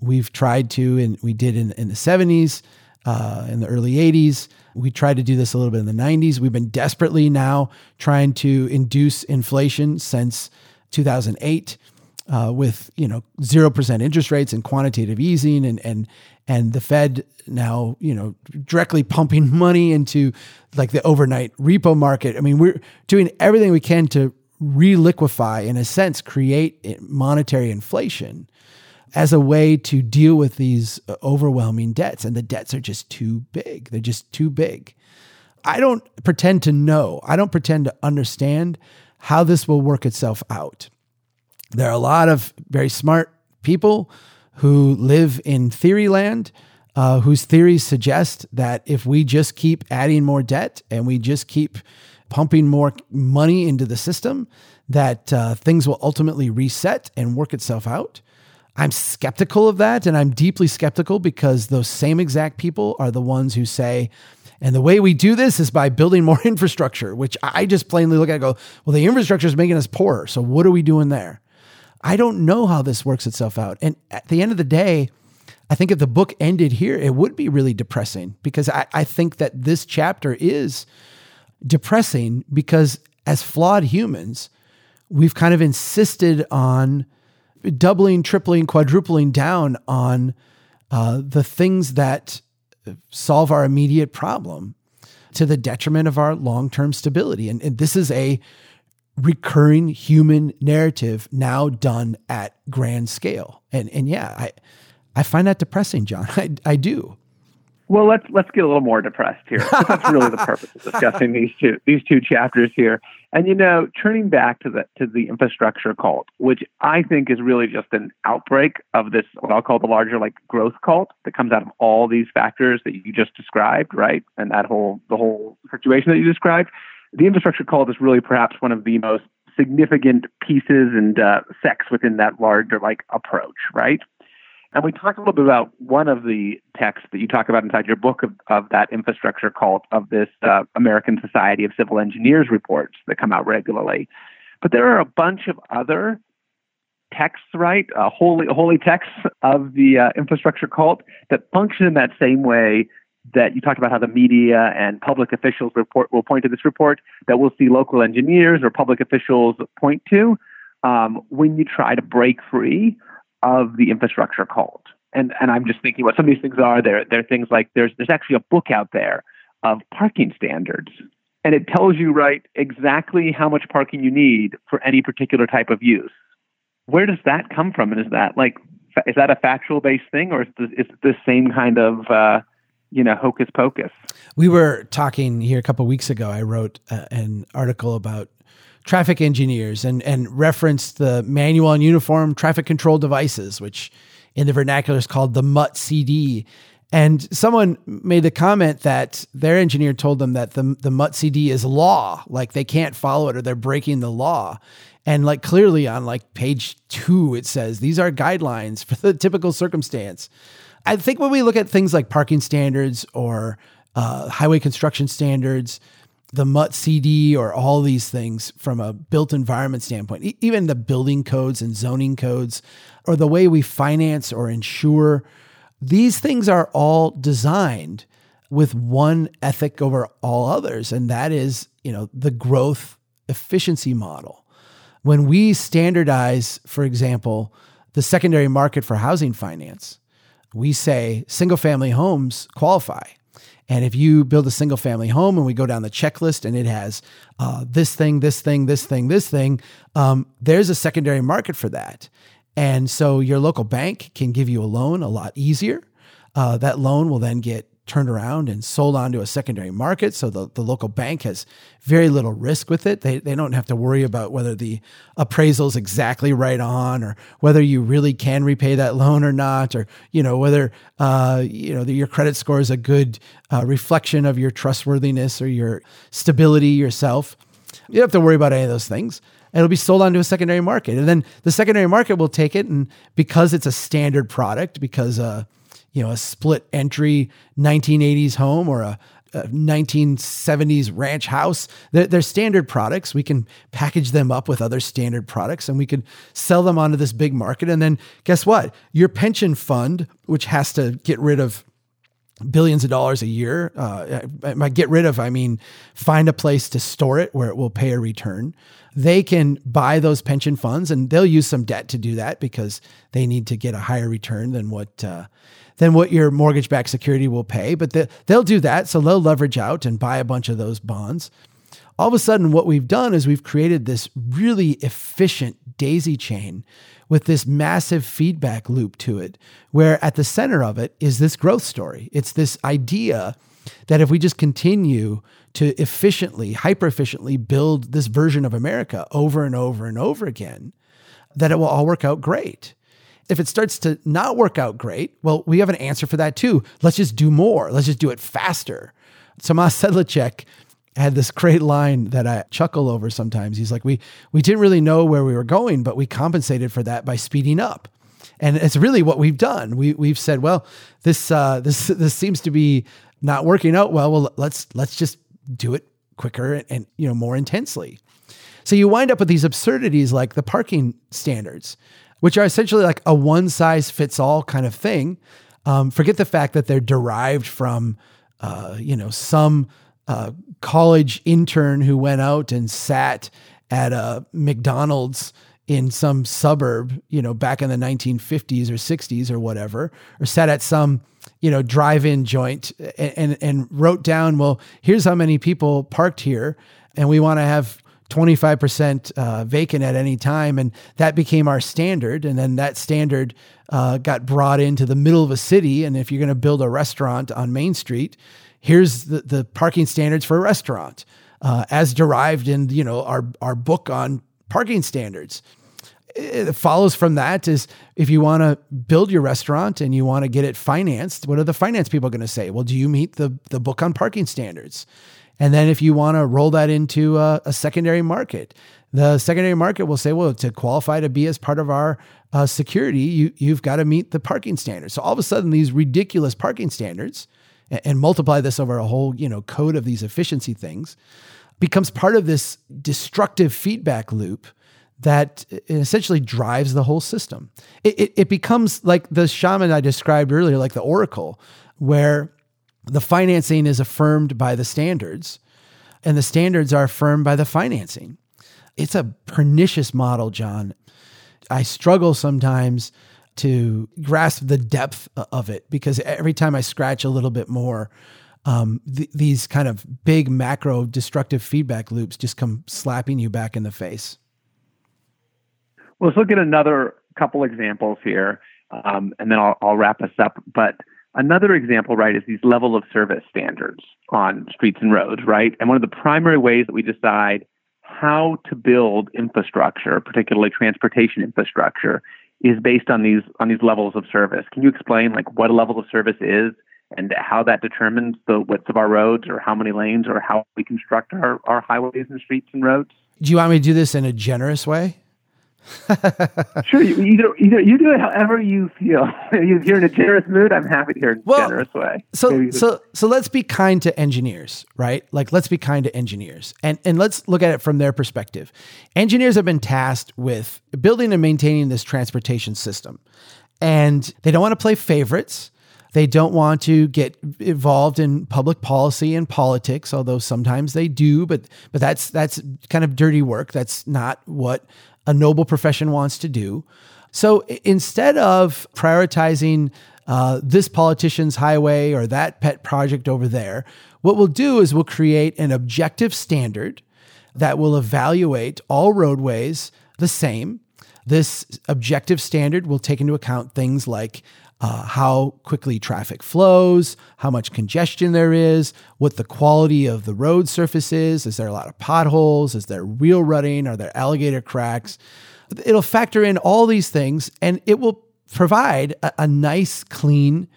We've tried to, and we did in, in the 70s, uh, in the early 80s. We tried to do this a little bit in the 90s. We've been desperately now trying to induce inflation since 2008. Uh, with you know zero percent interest rates and quantitative easing and and and the Fed now you know directly pumping money into like the overnight repo market. I mean we're doing everything we can to reliquify in a sense create monetary inflation as a way to deal with these uh, overwhelming debts. And the debts are just too big. They're just too big. I don't pretend to know, I don't pretend to understand how this will work itself out. There are a lot of very smart people who live in theory land. Uh, whose theories suggest that if we just keep adding more debt and we just keep pumping more money into the system, that uh, things will ultimately reset and work itself out. I'm skeptical of that. And I'm deeply skeptical because those same exact people are the ones who say, and the way we do this is by building more infrastructure, which I just plainly look at and go, well, the infrastructure is making us poorer. So what are we doing there? I don't know how this works itself out. And at the end of the day, I think if the book ended here, it would be really depressing because I, I think that this chapter is depressing because as flawed humans, we've kind of insisted on doubling, tripling, quadrupling down on uh, the things that solve our immediate problem to the detriment of our long term stability. And, and, this is a recurring human narrative now done at grand scale. And, and yeah, I, I find that depressing, John. I, I do. Well, let's let's get a little more depressed here. That's really the purpose of discussing these two these two chapters here. And you know, turning back to the to the infrastructure cult, which I think is really just an outbreak of this what I'll call the larger like growth cult that comes out of all these factors that you just described, right? And that whole the whole situation that you described. The infrastructure cult is really perhaps one of the most significant pieces and uh, sects within that larger like approach, right? And we talked a little bit about one of the texts that you talk about inside your book of, of that infrastructure cult of this uh, American Society of Civil Engineers reports that come out regularly. But there are a bunch of other texts, right? Uh, holy, holy texts of the uh, infrastructure cult that function in that same way that you talked about how the media and public officials report will point to this report that we'll see local engineers or public officials point to um, when you try to break free of the infrastructure cult. And and I'm just thinking what some of these things are. There there are things like there's there's actually a book out there of parking standards. And it tells you right exactly how much parking you need for any particular type of use. Where does that come from? And is that like is that a factual based thing or is this, is the same kind of uh, you know hocus pocus? We were talking here a couple weeks ago. I wrote uh, an article about traffic engineers and, and referenced the manual and uniform traffic control devices, which in the vernacular is called the MUTCD. And someone made the comment that their engineer told them that the, the MUTCD is law, like they can't follow it or they're breaking the law. And like clearly on like page two, it says these are guidelines for the typical circumstance. I think when we look at things like parking standards or uh, highway construction standards, the MUTCD or all these things from a built environment standpoint, even the building codes and zoning codes, or the way we finance or insure, these things are all designed with one ethic over all others, and that is, you know, the growth efficiency model. When we standardize, for example, the secondary market for housing finance, we say single family homes qualify and if you build a single family home and we go down the checklist and it has uh, this thing, this thing, this thing, this thing, um, there's a secondary market for that. And so your local bank can give you a loan a lot easier. Uh, that loan will then get turned around and sold onto a secondary market. So the, the local bank has very little risk with it. They, they don't have to worry about whether the appraisal is exactly right on or whether you really can repay that loan or not, or, you know, whether, uh, you know, the, your credit score is a good uh, reflection of your trustworthiness or your stability yourself. You don't have to worry about any of those things. It'll be sold onto a secondary market. And then the secondary market will take it. And because it's a standard product, because, uh, you know, a split entry 1980s home or a, a 1970s ranch house. They're, they're, standard products. We can package them up with other standard products and we can sell them onto this big market. And then guess what? Your pension fund, which has to get rid of billions of dollars a year. Uh, by get rid of, I mean find a place to store it where it will pay a return. They can buy those pension funds and they'll use some debt to do that because they need to get a higher return than what uh, than what your mortgage backed security will pay. But the, they'll do that. So they'll leverage out and buy a bunch of those bonds. All of a sudden, what we've done is we've created this really efficient daisy chain with this massive feedback loop to it, where at the center of it is this growth story. It's this idea that if we just continue to efficiently, hyper efficiently build this version of America over and over and over again, that it will all work out great if it starts to not work out great, well, we have an answer for that too. Let's just do more. Let's just do it faster. Tomas Sedlacek had this great line that I chuckle over sometimes. He's like, we we didn't really know where we were going, but we compensated for that by speeding up. And it's really what we've done. We we've said, well, this uh, this this seems to be not working out well. Well, let's let's just do it quicker and, and you know more intensely. So you wind up with these absurdities like the parking standards which are essentially like a one size fits all kind of thing. Um, forget the fact that they're derived from, uh, you know, some uh, college intern who went out and sat at a McDonald's in some suburb, you know, back in the 1950s or 60s or whatever, or sat at some, you know, drive-in joint and, and, and wrote down, well, here's how many people parked here, and we want to have 25% uh, vacant at any time. And that became our standard. And then that standard uh, got brought into the middle of a city. And if you're going to build a restaurant on Main Street, here's the, the parking standards for a restaurant, uh, as derived in you know our our book on parking standards. It follows from that is if you want to build your restaurant and you want to get it financed, what are the finance people going to say? Well, do you meet the the book on parking standards? And then if you want to roll that into a, a, secondary market, the secondary market will say, well, to qualify to be as part of our uh, security, you, you've got to meet the parking standards. So all of a sudden, these ridiculous parking standards and, and multiply this over a whole, you know, code of these efficiency things becomes part of this destructive feedback loop that essentially drives the whole system. It, it, it, becomes like the shaman I described earlier, like the oracle, where the financing is affirmed by the standards and the standards are affirmed by the financing. It's a pernicious model, John. I struggle sometimes to grasp the depth of it because every time I scratch a little bit more, um, th- these kind of big macro destructive feedback loops just come slapping you back in the face. Well, let's look at another couple examples here, um, and then I'll, I'll wrap us up. But another example, right, is these level of service standards on streets and roads, right? And one of the primary ways that we decide how to build infrastructure, particularly transportation infrastructure, is based on these on these levels of service. Can you explain like what a level of service is and how that determines the width of our roads or how many lanes or how we construct our, our highways and streets and roads? Do you want me to do this in a generous way? Sure, you, either either you do it however you feel. if you're in a generous mood, I'm happy to hear in a generous way. So so so let's be kind to engineers, right? Like let's be kind to engineers, and and let's look at it from their perspective. Engineers have been tasked with building and maintaining this transportation system, and they don't want to play favorites. They don't want to get involved in public policy and politics, although sometimes they do, but but that's that's kind of dirty work. That's not what a noble profession wants to do. So instead of prioritizing uh, this politician's highway or that pet project over there, what we'll do is we'll create an objective standard that will evaluate all roadways the same. This objective standard will take into account things like uh, how quickly traffic flows, how much congestion there is, what the quality of the road surface is. Is there a lot of potholes? Is there wheel rutting? Are there alligator cracks? It'll factor in all these things and it will provide a, a nice, clean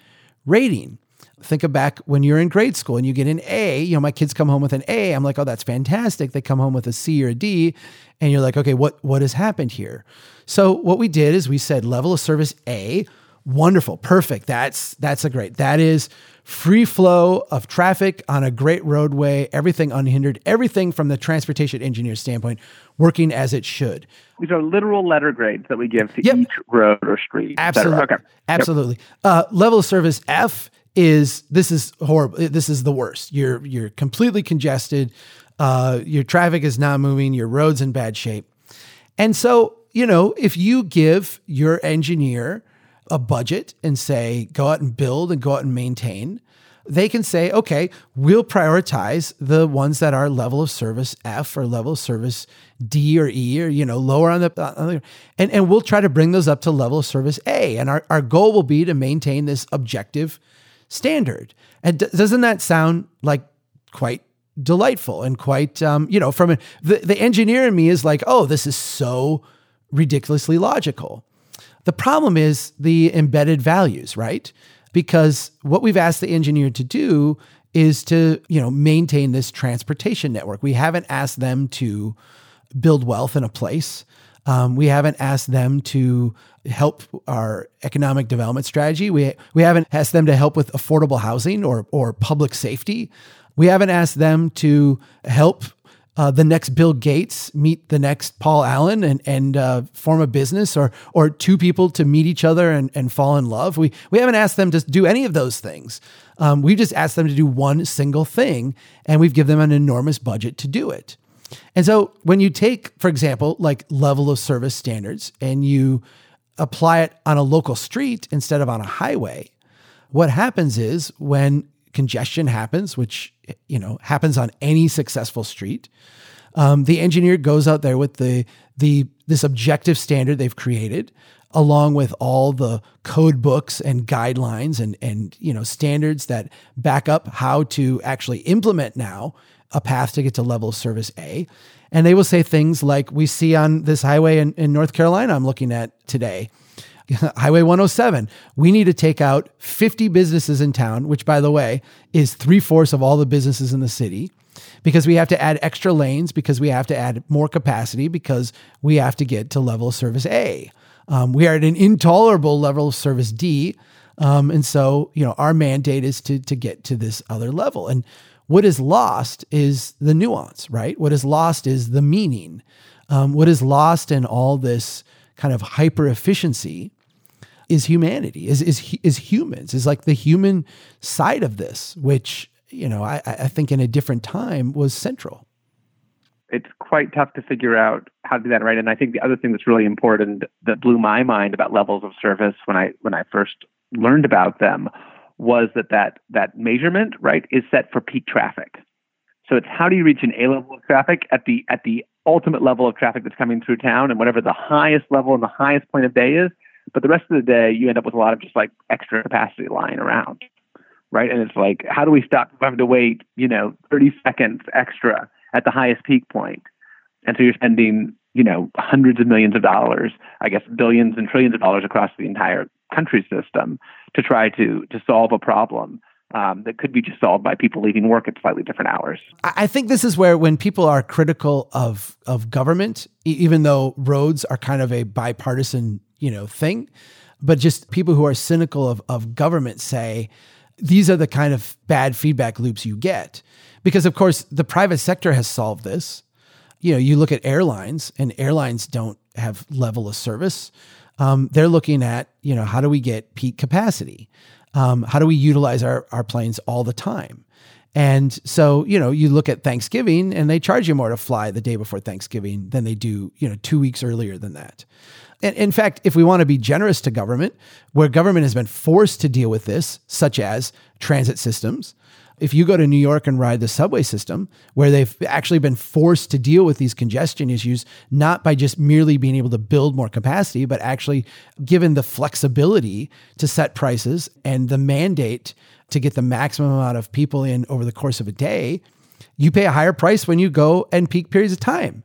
rating. Think of back when you're in grade school and you get an A. You know, my kids come home with an A. I'm like, oh, that's fantastic. They come home with a C or a D, and you're like, okay, what what has happened here? So what we did is we said level of service A Wonderful. Perfect. That's that's a great. That is free flow of traffic on a great roadway, everything unhindered, everything from the transportation engineer standpoint working as it should. These are literal letter grades that we give to yep. each road or street. Absolutely. Okay. Absolutely. Yep. Uh, level of service F is this is horrible. This is the worst. You're you're completely congested. Uh, your traffic is not moving. Your road's in bad shape. And so, you know, if you give your engineer a budget and say, go out and build and go out and maintain, they can say, okay, we'll prioritize the ones that are level of service F or level of service D or E or, you know, lower on the, on the and, and we'll try to bring those up to level of service A. And our, our goal will be to maintain this objective standard. And d- doesn't that sound like quite delightful and quite, um, you know, from a, the, the engineer in me is like, oh, this is so ridiculously logical. The problem is the embedded values, right? Because what we've asked the engineer to do is to, you know, maintain this transportation network. We haven't asked them to build wealth in a place. Um, we haven't asked them to help our economic development strategy. We we haven't asked them to help with affordable housing or or public safety. We haven't asked them to help uh, the next Bill Gates meet the next Paul Allen and and uh, form a business, or or two people to meet each other and, and fall in love. We we haven't asked them to do any of those things. Um, we just asked them to do one single thing, and we've given them an enormous budget to do it. And so when you take, for example, like level of service standards, and you apply it on a local street instead of on a highway, what happens is when congestion happens, which you know happens on any successful street. Um, the engineer goes out there with the the this objective standard they've created, along with all the code books and guidelines and and you know standards that back up how to actually implement now a path to get to level of service A. And they will say things like we see on this highway in, in North Carolina I'm looking at today. Highway 107. We need to take out 50 businesses in town, which, by the way, is three fourths of all the businesses in the city, because we have to add extra lanes, because we have to add more capacity, because we have to get to level of service A. Um, we are at an intolerable level of service D. Um, and so, you know, our mandate is to, to get to this other level. And what is lost is the nuance, right? What is lost is the meaning. Um, what is lost in all this kind of hyper efficiency is humanity, is, is, is humans, is like the human side of this, which, you know, I, I think in a different time was central. It's quite tough to figure out how to do that right. And I think the other thing that's really important that blew my mind about levels of service when I when I first learned about them was that that, that measurement, right, is set for peak traffic. So it's how do you reach an A level of traffic at the at the ultimate level of traffic that's coming through town and whatever the highest level and the highest point of day is. But the rest of the day you end up with a lot of just like extra capacity lying around. Right. And it's like, how do we stop having to wait, you know, 30 seconds extra at the highest peak point? And so you're spending, you know, hundreds of millions of dollars, I guess billions and trillions of dollars across the entire country system to try to to solve a problem um, that could be just solved by people leaving work at slightly different hours. I think this is where when people are critical of of government, even though roads are kind of a bipartisan you know thing, but just people who are cynical of of government say these are the kind of bad feedback loops you get because of course the private sector has solved this. You know, you look at airlines, and airlines don't have level of service um, they're looking at, you know, how do we get peak capacity? Um, how do we utilize our, our planes all the time? And so, you know, you look at Thanksgiving and they charge you more to fly the day before Thanksgiving than they do, you know, two weeks earlier than that. And in fact, if we want to be generous to government, where government has been forced to deal with this, such as transit systems, if you go to New York and ride the subway system, where they've actually been forced to deal with these congestion issues, not by just merely being able to build more capacity, but actually given the flexibility to set prices and the mandate to get the maximum amount of people in over the course of a day, you pay a higher price when you go and peak periods of time.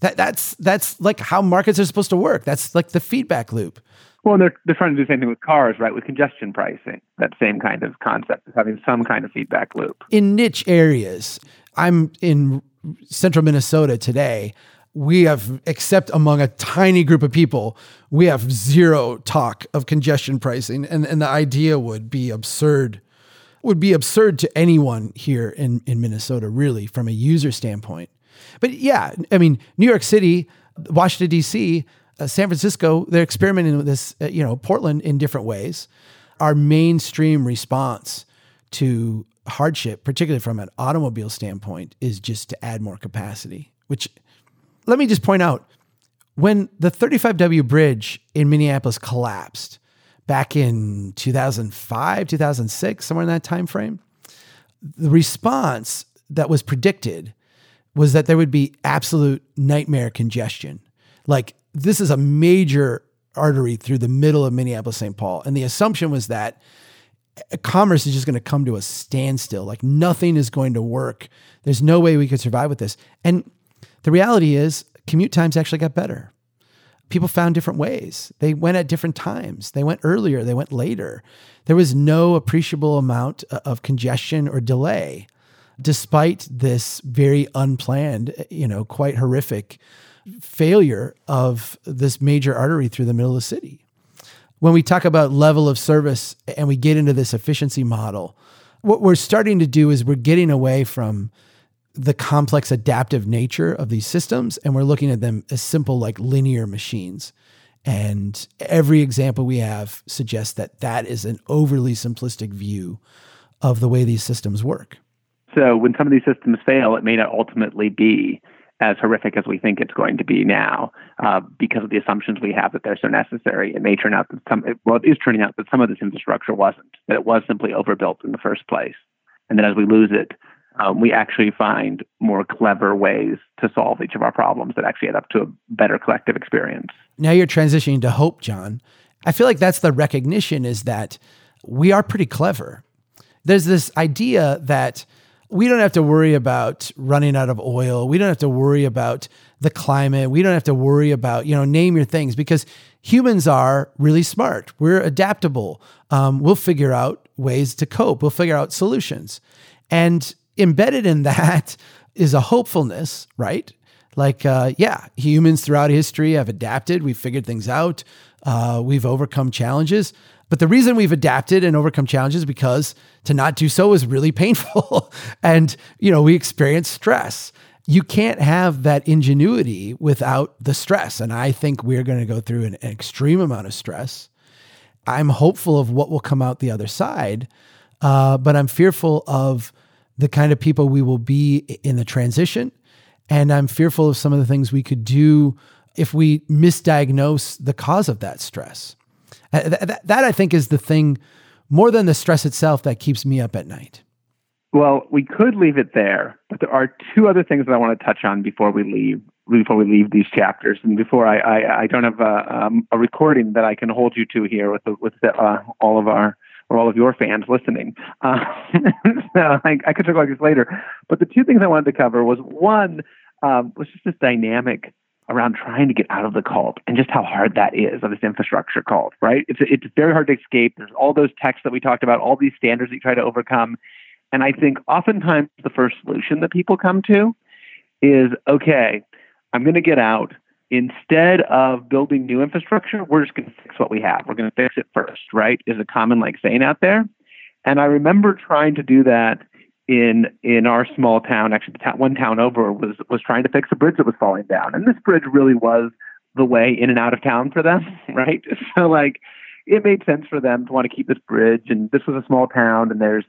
That that's that's like how markets are supposed to work. That's like the feedback loop. Well, they're, they're trying to do the same thing with cars, right? With congestion pricing, that same kind of concept of having some kind of feedback loop. In niche areas, I'm in central Minnesota today. We have, except among a tiny group of people, we have zero talk of congestion pricing. And, and the idea would be absurd, would be absurd to anyone here in, in Minnesota, really, from a user standpoint. But yeah, I mean, New York City, Washington, D.C., uh, San Francisco, they're experimenting with this, uh, you know, Portland in different ways. Our mainstream response to hardship, particularly from an automobile standpoint, is just to add more capacity. Which, let me just point out, when the 35W bridge in Minneapolis collapsed back in 2005, 2006, somewhere in that time frame, the response that was predicted was that there would be absolute nightmare congestion. Like this is a major artery through the middle of Minneapolis, St. Paul. And the assumption was that uh, commerce is just going to come to a standstill. Like nothing is going to work. There's no way we could survive with this. And the reality is, commute times actually got better. People found different ways. They went at different times. They went earlier, they went later. There was no appreciable amount uh, of congestion or delay, despite this very unplanned, you know, quite horrific failure of this major artery through the middle of the city. When we talk about level of service and we get into this efficiency model, what we're starting to do is we're getting away from the complex adaptive nature of these systems and we're looking at them as simple like linear machines. And every example we have suggests that that is an overly simplistic view of the way these systems work. So when some of these systems fail, it may not ultimately be as horrific as we think it's going to be now uh, because of the assumptions we have that they're so necessary. It may turn out that some, well, it is turning out that some of this infrastructure wasn't, that it was simply overbuilt in the first place. And then as we lose it, um, we actually find more clever ways to solve each of our problems that actually add up to a better collective experience. Now you're transitioning to hope, John. I feel like that's the recognition is that we are pretty clever. There's this idea that we don't have to worry about running out of oil. We don't have to worry about the climate. We don't have to worry about, you know, name your things because humans are really smart. We're adaptable. Um, we'll figure out ways to cope. We'll figure out solutions. And embedded in that is a hopefulness, right? Like, uh, yeah, humans throughout history have adapted. We've figured things out. Uh, we've overcome challenges. But the reason we've adapted and overcome challenges because to not do so is really painful. and, you know, we experience stress. You can't have that ingenuity without the stress. And I think we're going to go through an, an, extreme amount of stress. I'm hopeful of what will come out the other side, uh, but I'm fearful of the kind of people we will be in the transition. And I'm fearful of some of the things we could do if we misdiagnose the cause of that stress. Uh, that, that, I think is the thing more than the stress itself that keeps me up at night. Well, we could leave it there, but there are two other things that I want to touch on before we leave before we leave these chapters, and before I I, I don't have a, um, a recording that I can hold you to here with the, with the, uh, all of our or all of your fans listening. Uh, so I, I, could talk about this later, but the two things I wanted to cover was one um, was just this dynamic around trying to get out of the cult and just how hard that is of this infrastructure cult, right? It's it's very hard to escape. There's all those texts that we talked about, all these standards that you try to overcome. And I think oftentimes the first solution that people come to is okay, I'm going to get out. Instead of building new infrastructure, we're just going to fix what we have. We're going to fix it first, right? Is a common like saying out there. And I remember trying to do that in in our small town, actually the town, one town over, was was trying to fix a bridge that was falling down, and this bridge really was the way in and out of town for them, right? So like, it made sense for them to want to keep this bridge, and this was a small town, and there's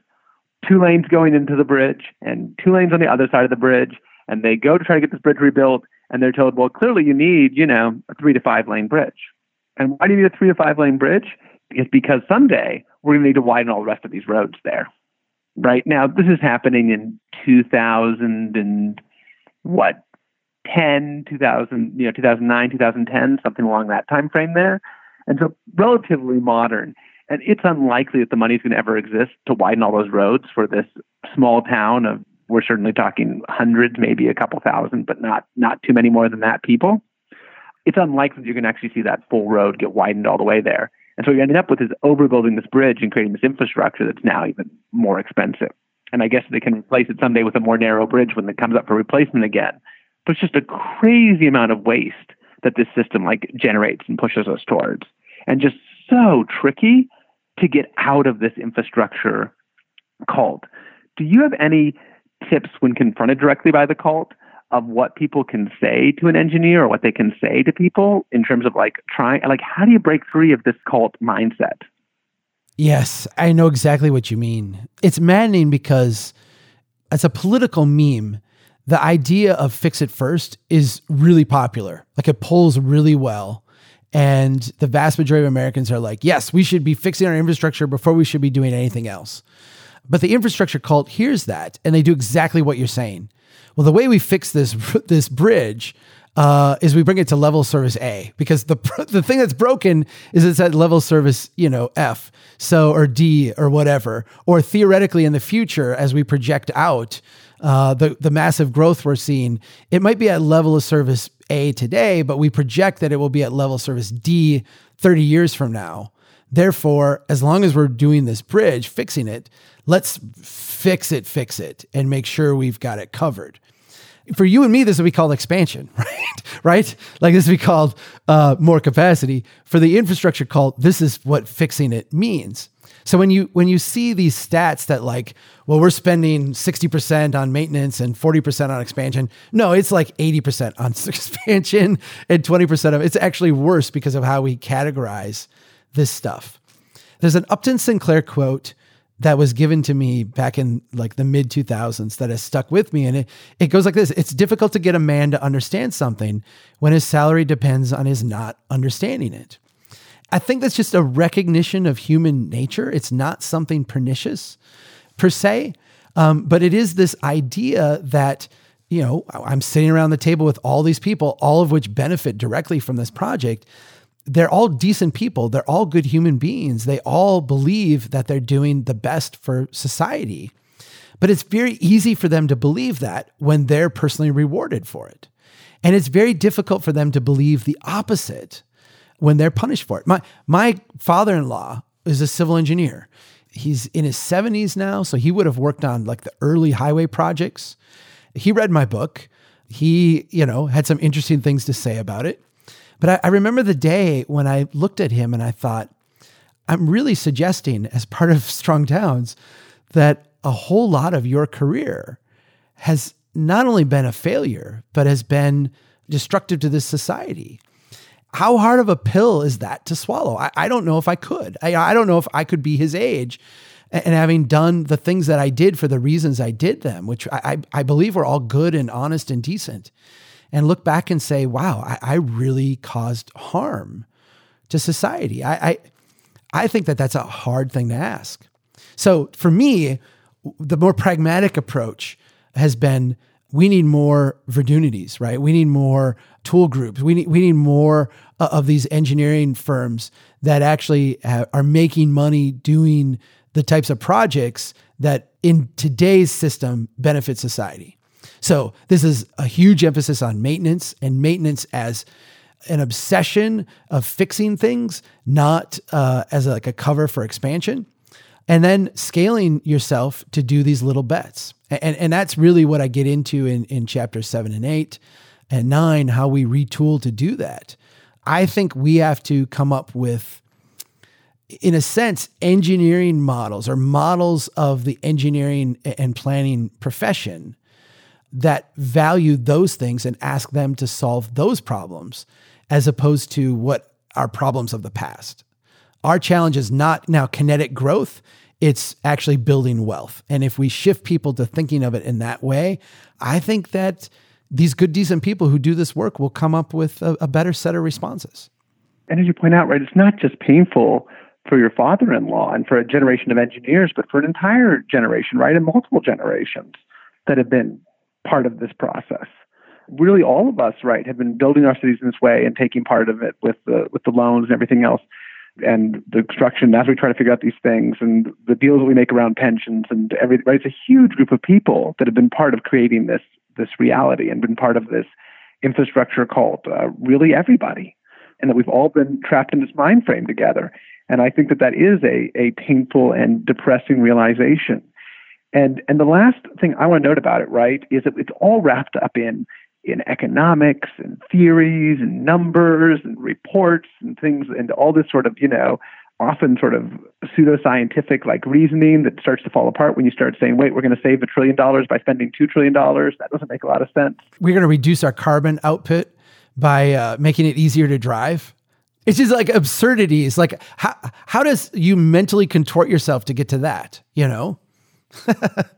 two lanes going into the bridge and two lanes on the other side of the bridge, and they go to try to get this bridge rebuilt, and they're told, well, clearly you need, you know, a three to five lane bridge, and why do you need a three to five lane bridge? It's because someday we're going to need to widen all the rest of these roads there right now this is happening in 2000 and what 10 2000 you know 2009 2010 something along that time frame there. And so relatively modern. And it's unlikely that the money is going to ever exist to widen all those roads for this small town of we're certainly talking hundreds maybe a couple thousand but not not too many more than that people. It's unlikely that you're going to actually see that full road get widened all the way there and so what you ended up with is overbuilding this bridge and creating this infrastructure that's now even more expensive. And I guess they can replace it someday with a more narrow bridge when it comes up for replacement again. But it's just a crazy amount of waste that this system like generates and pushes us towards. And just so tricky to get out of this infrastructure cult. Do you have any tips when confronted directly by the cult of what people can say to an engineer or what they can say to people in terms of like trying like how do you break free of this cult mindset? Yes i know exactly what you mean. It's maddening because as a political meme. The idea of fix it first is really popular. Like it polls really well. And the vast majority of americans are like yes we should be fixing our infrastructure before we should be doing anything else. But the infrastructure cult hears that and they do exactly what you're saying well, the way we fix this this bridge uh, is we bring it to level service A because the the thing that's broken is it's at level service you know F so or D or whatever. Or theoretically in the future as we project out uh, the the massive growth we're seeing it might be at level of service A today but we project that it will be at level service D 30 years from now. Therefore as long as we're doing this bridge fixing it let's fix it, fix it, and make sure we've got it covered. For you and me, this would be called expansion, right? right? Like this would be called uh, more capacity. For the infrastructure cult, this is what fixing it means. So when you when you see these stats that like, well, we're spending 60% on maintenance and 40% on expansion. No, it's like 80% on expansion and 20% of it's actually worse because of how we categorize this stuff. There's an Upton Sinclair quote that was given to me back in like the mid 2000s that has stuck with me. And it, it goes like this. It's difficult to get a man to understand something when his salary depends on his not understanding it. I think that's just a recognition of human nature. It's not something pernicious per se Um, but it is this idea that, you know, I'm sitting around the table with all these people, all of which benefit directly from this project. They're all decent people. They're all good human beings. They all believe that they're doing the best for society. But it's very easy for them to believe that when they're personally rewarded for it. And it's very difficult for them to believe the opposite when they're punished for it. My my father-in-law is a civil engineer. He's in his 70s now, so he would have worked on like the early highway projects. He read my book. He, you know, had some interesting things to say about it. But I, I remember the day when I looked at him and I thought, I'm really suggesting, as part of Strong Towns, that a whole lot of your career has not only been a failure, but has been destructive to this society. How hard of a pill is that to swallow? I, I don't know if I could. I, I don't know if I could be his age and, and having done the things that I did for the reasons I did them, which I, I, I believe were all good and honest and decent, and look back and say, wow, I, I really caused harm to society. I, I, I think that that's a hard thing to ask. So for me, the more pragmatic approach has been we need more Verdunities, right? We need more tool groups. We need we need more uh, of these engineering firms that actually are making money doing the types of projects that in today's system benefit society. So this is a huge emphasis on maintenance and maintenance as an obsession of fixing things, not uh, as a, like a cover for expansion and then scaling yourself to do these little bets. And, and that's really what I get into in, in chapter seven and eight and nine, how we retool to do that. I think we have to come up with, in a sense, engineering models or models of the engineering and planning profession that value those things and ask them to solve those problems as opposed to what are problems of the past. Our challenge is not now kinetic growth, it's actually building wealth. And if we shift people to thinking of it in that way, I think that these good, decent people who do this work will come up with a, a better set of responses. And as you point out, right, it's not just painful for your father in law and for a generation of engineers, but for an entire generation, right, and multiple generations that have been part of this process. Really, all of us, right, have been building our cities in this way and taking part of it with the with the loans and everything else and the construction as we try to figure out these things and the deals that we make around pensions and everything. Right? It's a huge group of people that have been part of creating this this reality and been part of this infrastructure cult uh, really everybody, and that we've all been trapped in this mind frame together. And I think that that is a a painful and depressing realization. And and the last thing I want to note about it, right, is that it's all wrapped up in in economics and theories and numbers and reports and things and all this sort of, you know, often sort of pseudoscientific like reasoning that starts to fall apart when you start saying, wait, we're going to save a trillion dollars by spending $2 trillion. That doesn't make a lot of sense. We're going to reduce our carbon output by uh, making it easier to drive. It's just like absurdities. Like how, how does you mentally contort yourself to get to that, you know?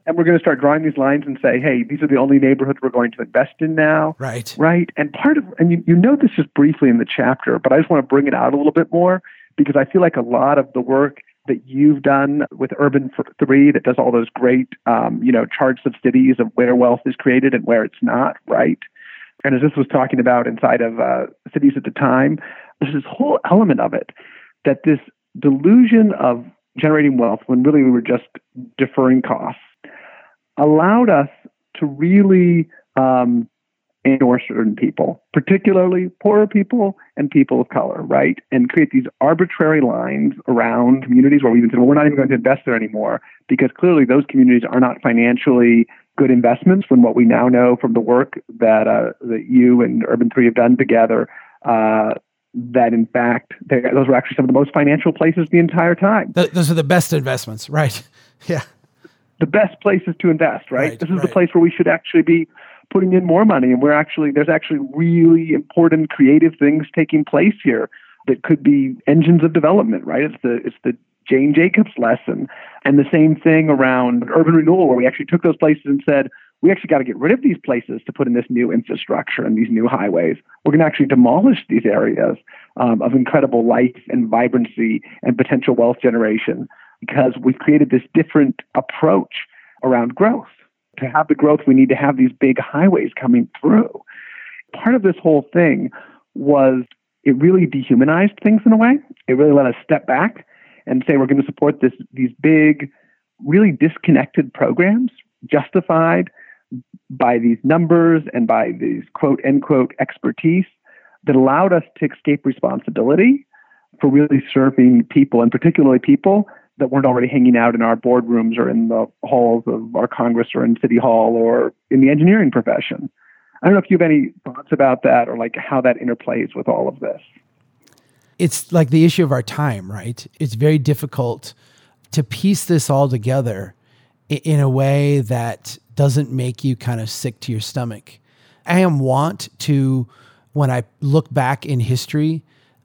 and we're going to start drawing these lines and say, hey, these are the only neighborhoods we're going to invest in now. Right. Right. And part of, and you, you know this just briefly in the chapter, but I just want to bring it out a little bit more because I feel like a lot of the work that you've done with Urban Three that does all those great, um, you know, charts of cities of where wealth is created and where it's not, right? And as this was talking about inside of uh, cities at the time, there's this whole element of it that this delusion of generating wealth when really we were just deferring costs allowed us to really um, endorse certain people, particularly poorer people and people of color, right? And create these arbitrary lines around communities where we even said, well, we're not even going to invest there anymore because clearly those communities are not financially good investments when what we now know from the work that, uh, that you and Urban 3 have done together uh, that in fact those were actually some of the most financial places the entire time. those are the best investments, right? Yeah. The best places to invest, right? right this is right. the place where we should actually be putting in more money and we're actually there's actually really important creative things taking place here that could be engines of development, right? It's the it's the Jane Jacobs lesson. And the same thing around urban renewal where we actually took those places and said, we actually got to get rid of these places to put in this new infrastructure and these new highways. We're going to actually demolish these areas um, of incredible life and vibrancy and potential wealth generation because we've created this different approach around growth. To have the growth, we need to have these big highways coming through. Part of this whole thing was it really dehumanized things in a way. It really let us step back and say we're going to support this these big, really disconnected programs justified by these numbers and by these quote end quote expertise that allowed us to escape responsibility for really serving people and particularly people that weren't already hanging out in our boardrooms or in the halls of our Congress or in City Hall or in the engineering profession. I don't know if you have any thoughts about that or like how that interplays with all of this. It's like the issue of our time, right? It's very difficult to piece this all together in a way that doesn't make you kind of sick to your stomach. I am want to, when I look back in history,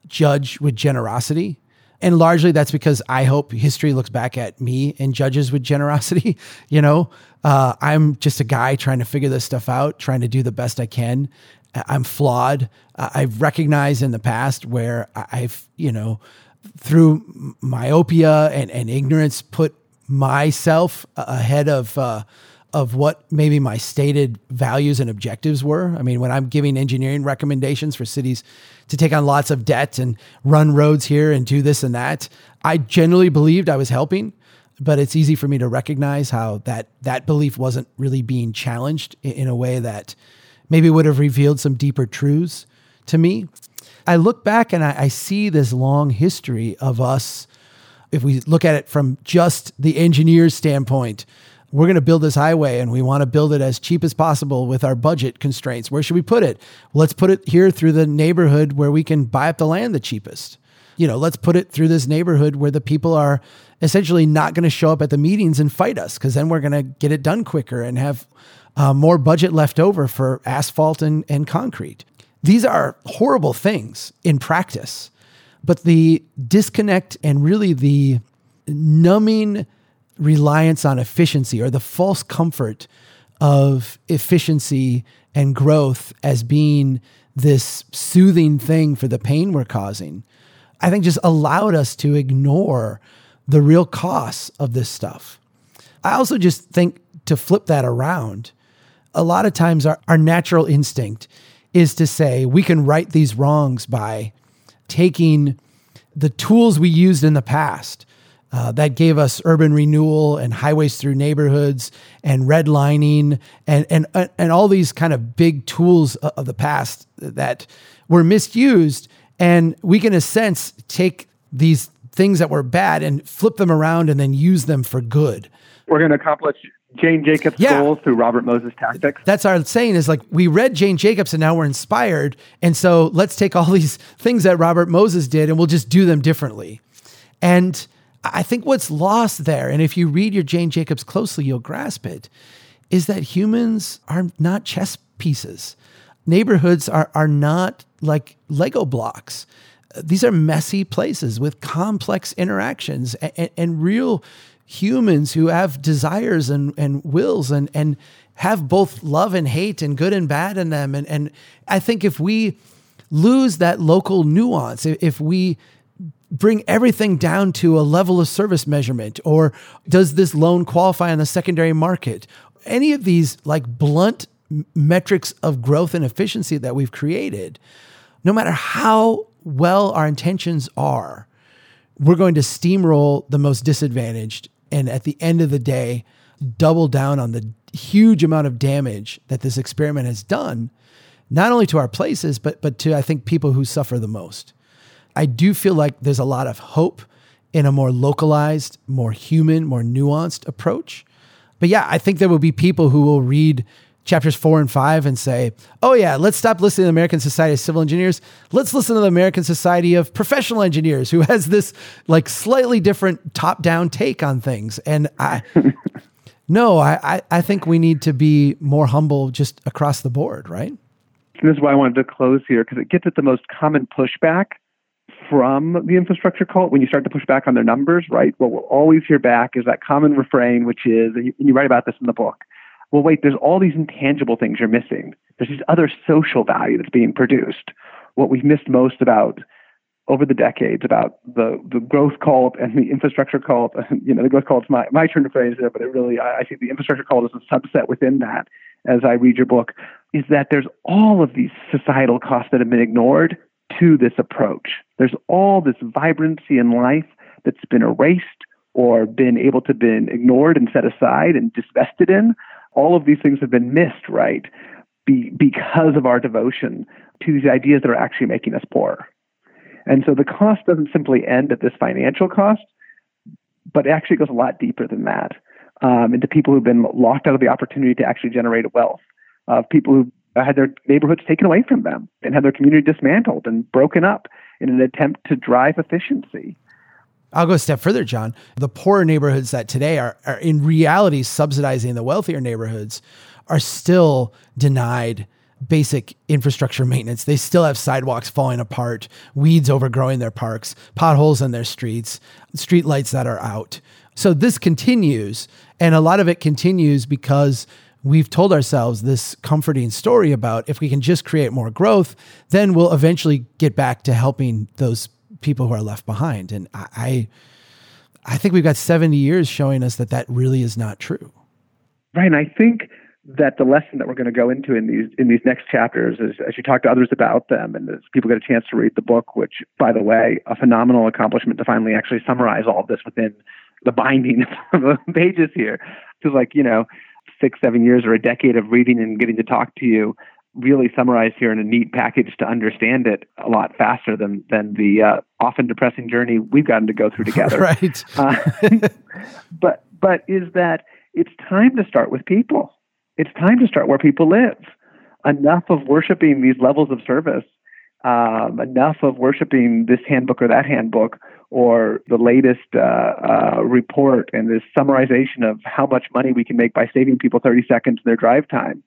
judge with generosity. And largely that's because I hope history looks back at me and judges with generosity. you know, uh, I'm just a guy trying to figure this stuff out, trying to do the best I can. I'm flawed. I've recognized in the past where I've, you know, through myopia and, and ignorance, put myself ahead of uh, of what maybe my stated values and objectives were. I mean, when I'm giving engineering recommendations for cities to take on lots of debt and run roads here and do this and that, I generally believed I was helping, but it's easy for me to recognize how that that belief wasn't really being challenged in a way that maybe would have revealed some deeper truths to me. I look back and I, I see this long history of us. If we look at it from just the engineer's standpoint, we're going to build this highway and we want to build it as cheap as possible with our budget constraints. Where should we put it? let's put it here through the neighborhood where we can buy up the land the cheapest. You know, let's put it through this neighborhood where the people are essentially not going to show up at the meetings and fight us because then we're going to get it done quicker and have uh, more budget left over for asphalt and, and concrete. These are horrible things in practice, but the disconnect and really the numbing reliance on efficiency or the false comfort of efficiency and growth as being this soothing thing for the pain we're causing, I think just allowed us to ignore the real costs of this stuff. I also just think to flip that around, a lot of times our, our natural instinct is to say we can right these wrongs by taking the tools we used in the past uh, that gave us urban renewal and highways through neighborhoods and redlining and and and all these kind of big tools of the past that were misused. And we can, in a sense, take these things that were bad and flip them around and then use them for good. We're going to accomplish Jane Jacobs' yeah. goals through Robert Moses tactics. That's our saying is like we read Jane Jacobs and now we're inspired. And so let's take all these things that Robert Moses did and we'll just do them differently. And I think what's lost there, and if you read your Jane Jacobs closely, you'll grasp it, is that humans are not chess pieces. Neighborhoods are, are not like Lego blocks. These are messy places with complex interactions and, and real humans who have desires and, and wills and, and have both love and hate and good and bad in them. And, and I think if we lose that local nuance, if we bring everything down to a level of service measurement? Or does this loan qualify on the secondary market? Any of these like blunt metrics of growth and efficiency that we've created no matter how well our intentions are we're going to steamroll the most disadvantaged and at the end of the day double down on the huge amount of damage that this experiment has done not only to our places but but to i think people who suffer the most I do feel like there's a lot of hope in a more localized, more human, more nuanced approach. But yeah, I think there will be people who will read chapters four and five and say, oh, yeah, let's stop listening to the American Society of Civil Engineers. Let's listen to the American Society of Professional Engineers, who has this like slightly different top down take on things. And I, no, I, I think we need to be more humble just across the board, right? And this is why I wanted to close here because it gets at the most common pushback from the infrastructure cult when you start to push back on their numbers, right? What we'll always hear back is that common refrain, which is, and you, write about this in the book, well, wait, there's all these intangible things you're missing. There's this other social value that's being produced. What we've missed most about over the decades about the, the growth cult and the infrastructure cult. You know, the growth cult's my, my turn to phrase it, but it really, I, I see the infrastructure cult as a subset within that as I read your book, is that there's all of these societal costs that have been ignored to this approach. There's all this vibrancy in life that's been erased or been able to been ignored and set aside and disvested in. All of these things have been missed, right? Be, because of our devotion to these ideas that are actually making us poor. And so the cost doesn't simply end at this financial cost, but it actually goes a lot deeper than that um, into people who've been locked out of the opportunity to actually generate wealth, of uh, people who Uh, had their neighborhoods taken away from them and had their community dismantled and broken up in an attempt to drive efficiency. I'll go a step further, John. The poorer neighborhoods that today are, are in reality subsidizing the wealthier neighborhoods are still denied basic infrastructure maintenance. They still have sidewalks falling apart, weeds overgrowing their parks, potholes in their streets, street lights that are out. So this continues. And a lot of it continues because we've told ourselves this comforting story about if we can just create more growth, then we'll eventually get back to helping those people who are left behind. And I, I think we've got 70 years showing us that that really is not true. Right. And I think that the lesson that we're going to go into in these in these next chapters is as you talk to others about them and as people get a chance to read the book, which by the way, a phenomenal accomplishment to finally actually summarize all of this within the binding of the pages here. Feels like, you know, six, seven years or a decade of reading and getting to talk to you really summarized here in a neat package to understand it a lot faster than than the uh, often depressing journey we've gotten to go through together. right. uh, but but is that it's time to start with people it's time to start where people live. Enough of worshiping these levels of service, um, enough of worshiping this handbook or that handbook, or the latest uh, uh, report and this summarization of how much money we can make by saving people 30 seconds in their drive time.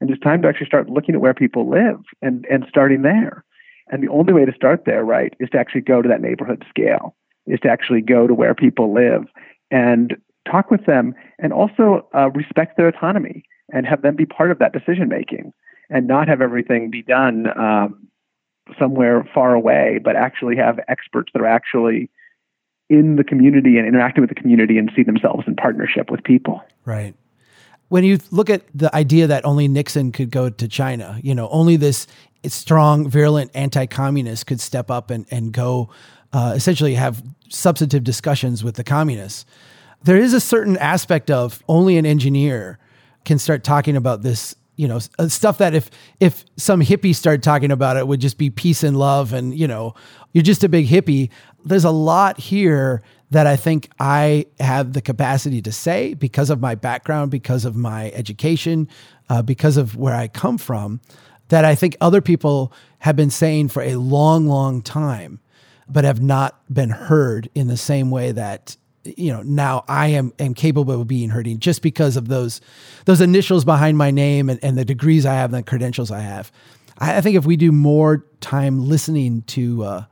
And it's time to actually start looking at where people live and, and starting there. And the only way to start there, right, is to actually go to that neighborhood scale, is to actually go to where people live and talk with them and also uh, respect their autonomy and have them be part of that decision making and not have everything be done um, somewhere far away, but actually have experts that are actually in the community and interacting with the community and see themselves in partnership with people. Right. When you look at the idea that only Nixon could go to China, you know, only this strong, virulent anti communist could step up and, and go uh, essentially have substantive discussions with the communists. There is a certain aspect of only an engineer can start talking about this you know uh, stuff that if if some hippie started talking about it would just be peace and love and you know you're just a big hippie. There's a lot here that i think i have the capacity to say because of my background because of my education uh, because of where i come from that i think other people have been saying for a long long time but have not been heard in the same way that you know now i am am capable of being hurting just because of those those initials behind my name and, and the degrees i have and the credentials i have. I, I think if we do more time listening to uh,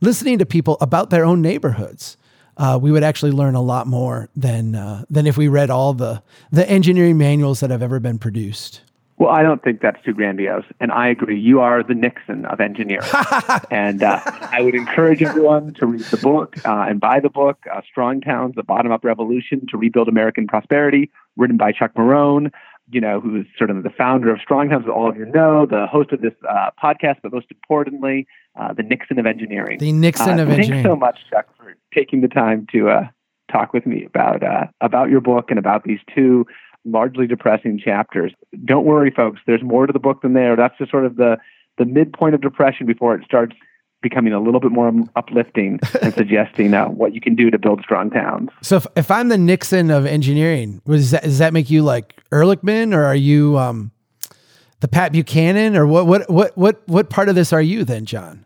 listening to people about their own neighborhoods uh, we would actually learn a lot more than uh, than if we read all the the engineering manuals that have ever been produced well, I don't think that's too grandiose. And I agree. You are the Nixon of engineering. and uh, I would encourage everyone to read the book uh, and buy the book, uh, Strong Towns, The Bottom Up Revolution to Rebuild American Prosperity, written by Chuck Marohn, you know, who's sort of the founder of Strong Towns, as all of you know, the host of this uh, podcast, but most importantly, uh, the Nixon of engineering. The Nixon uh, of engineering. Thanks so much, Chuck, for taking the time to talk with me about about your book and about these two largely depressing chapters. Don't worry, folks. There's more to the book than there. That's just sort of the the midpoint of depression before it starts becoming a little bit more uplifting and suggesting uh, what you can do to build strong towns. So if, if I'm the Nixon of engineering, does that, does that make you like Ehrlichman or are you um, the Pat Buchanan or what, what, what, what, what part of this are you then, John?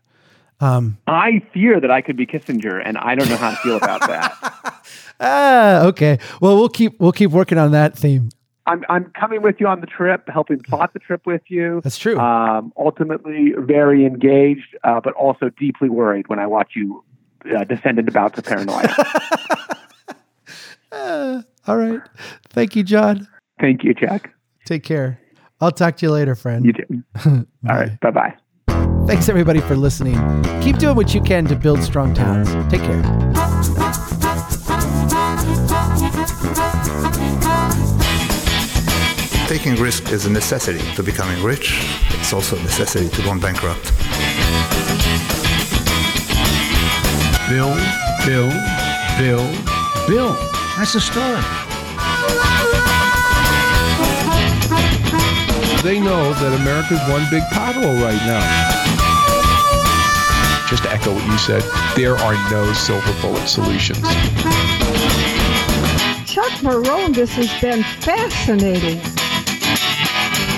Um, I fear that I could be Kissinger and I don't know how to feel about that. ah, okay. Well, we'll keep we'll keep working on that theme. I'm I'm coming with you on the trip, helping plot the trip with you. That's true. Um, ultimately, very engaged, uh, but also deeply worried when I watch you uh, descend into bouts of paranoia. uh, all right. Thank you, John. Thank you, Jack. Take care. I'll talk to you later, friend. You too. all right. Bye bye. Thanks everybody for listening. Keep doing what you can to build strong towns. Take care. Taking risk is a necessity to becoming rich. It's also a necessity to going bankrupt. Bill, Bill, Bill, Bill. That's the story. They know that America's one big pothole right now. Just to echo what you said, there are no silver bullet solutions. Chuck Marohn, this has been fascinating.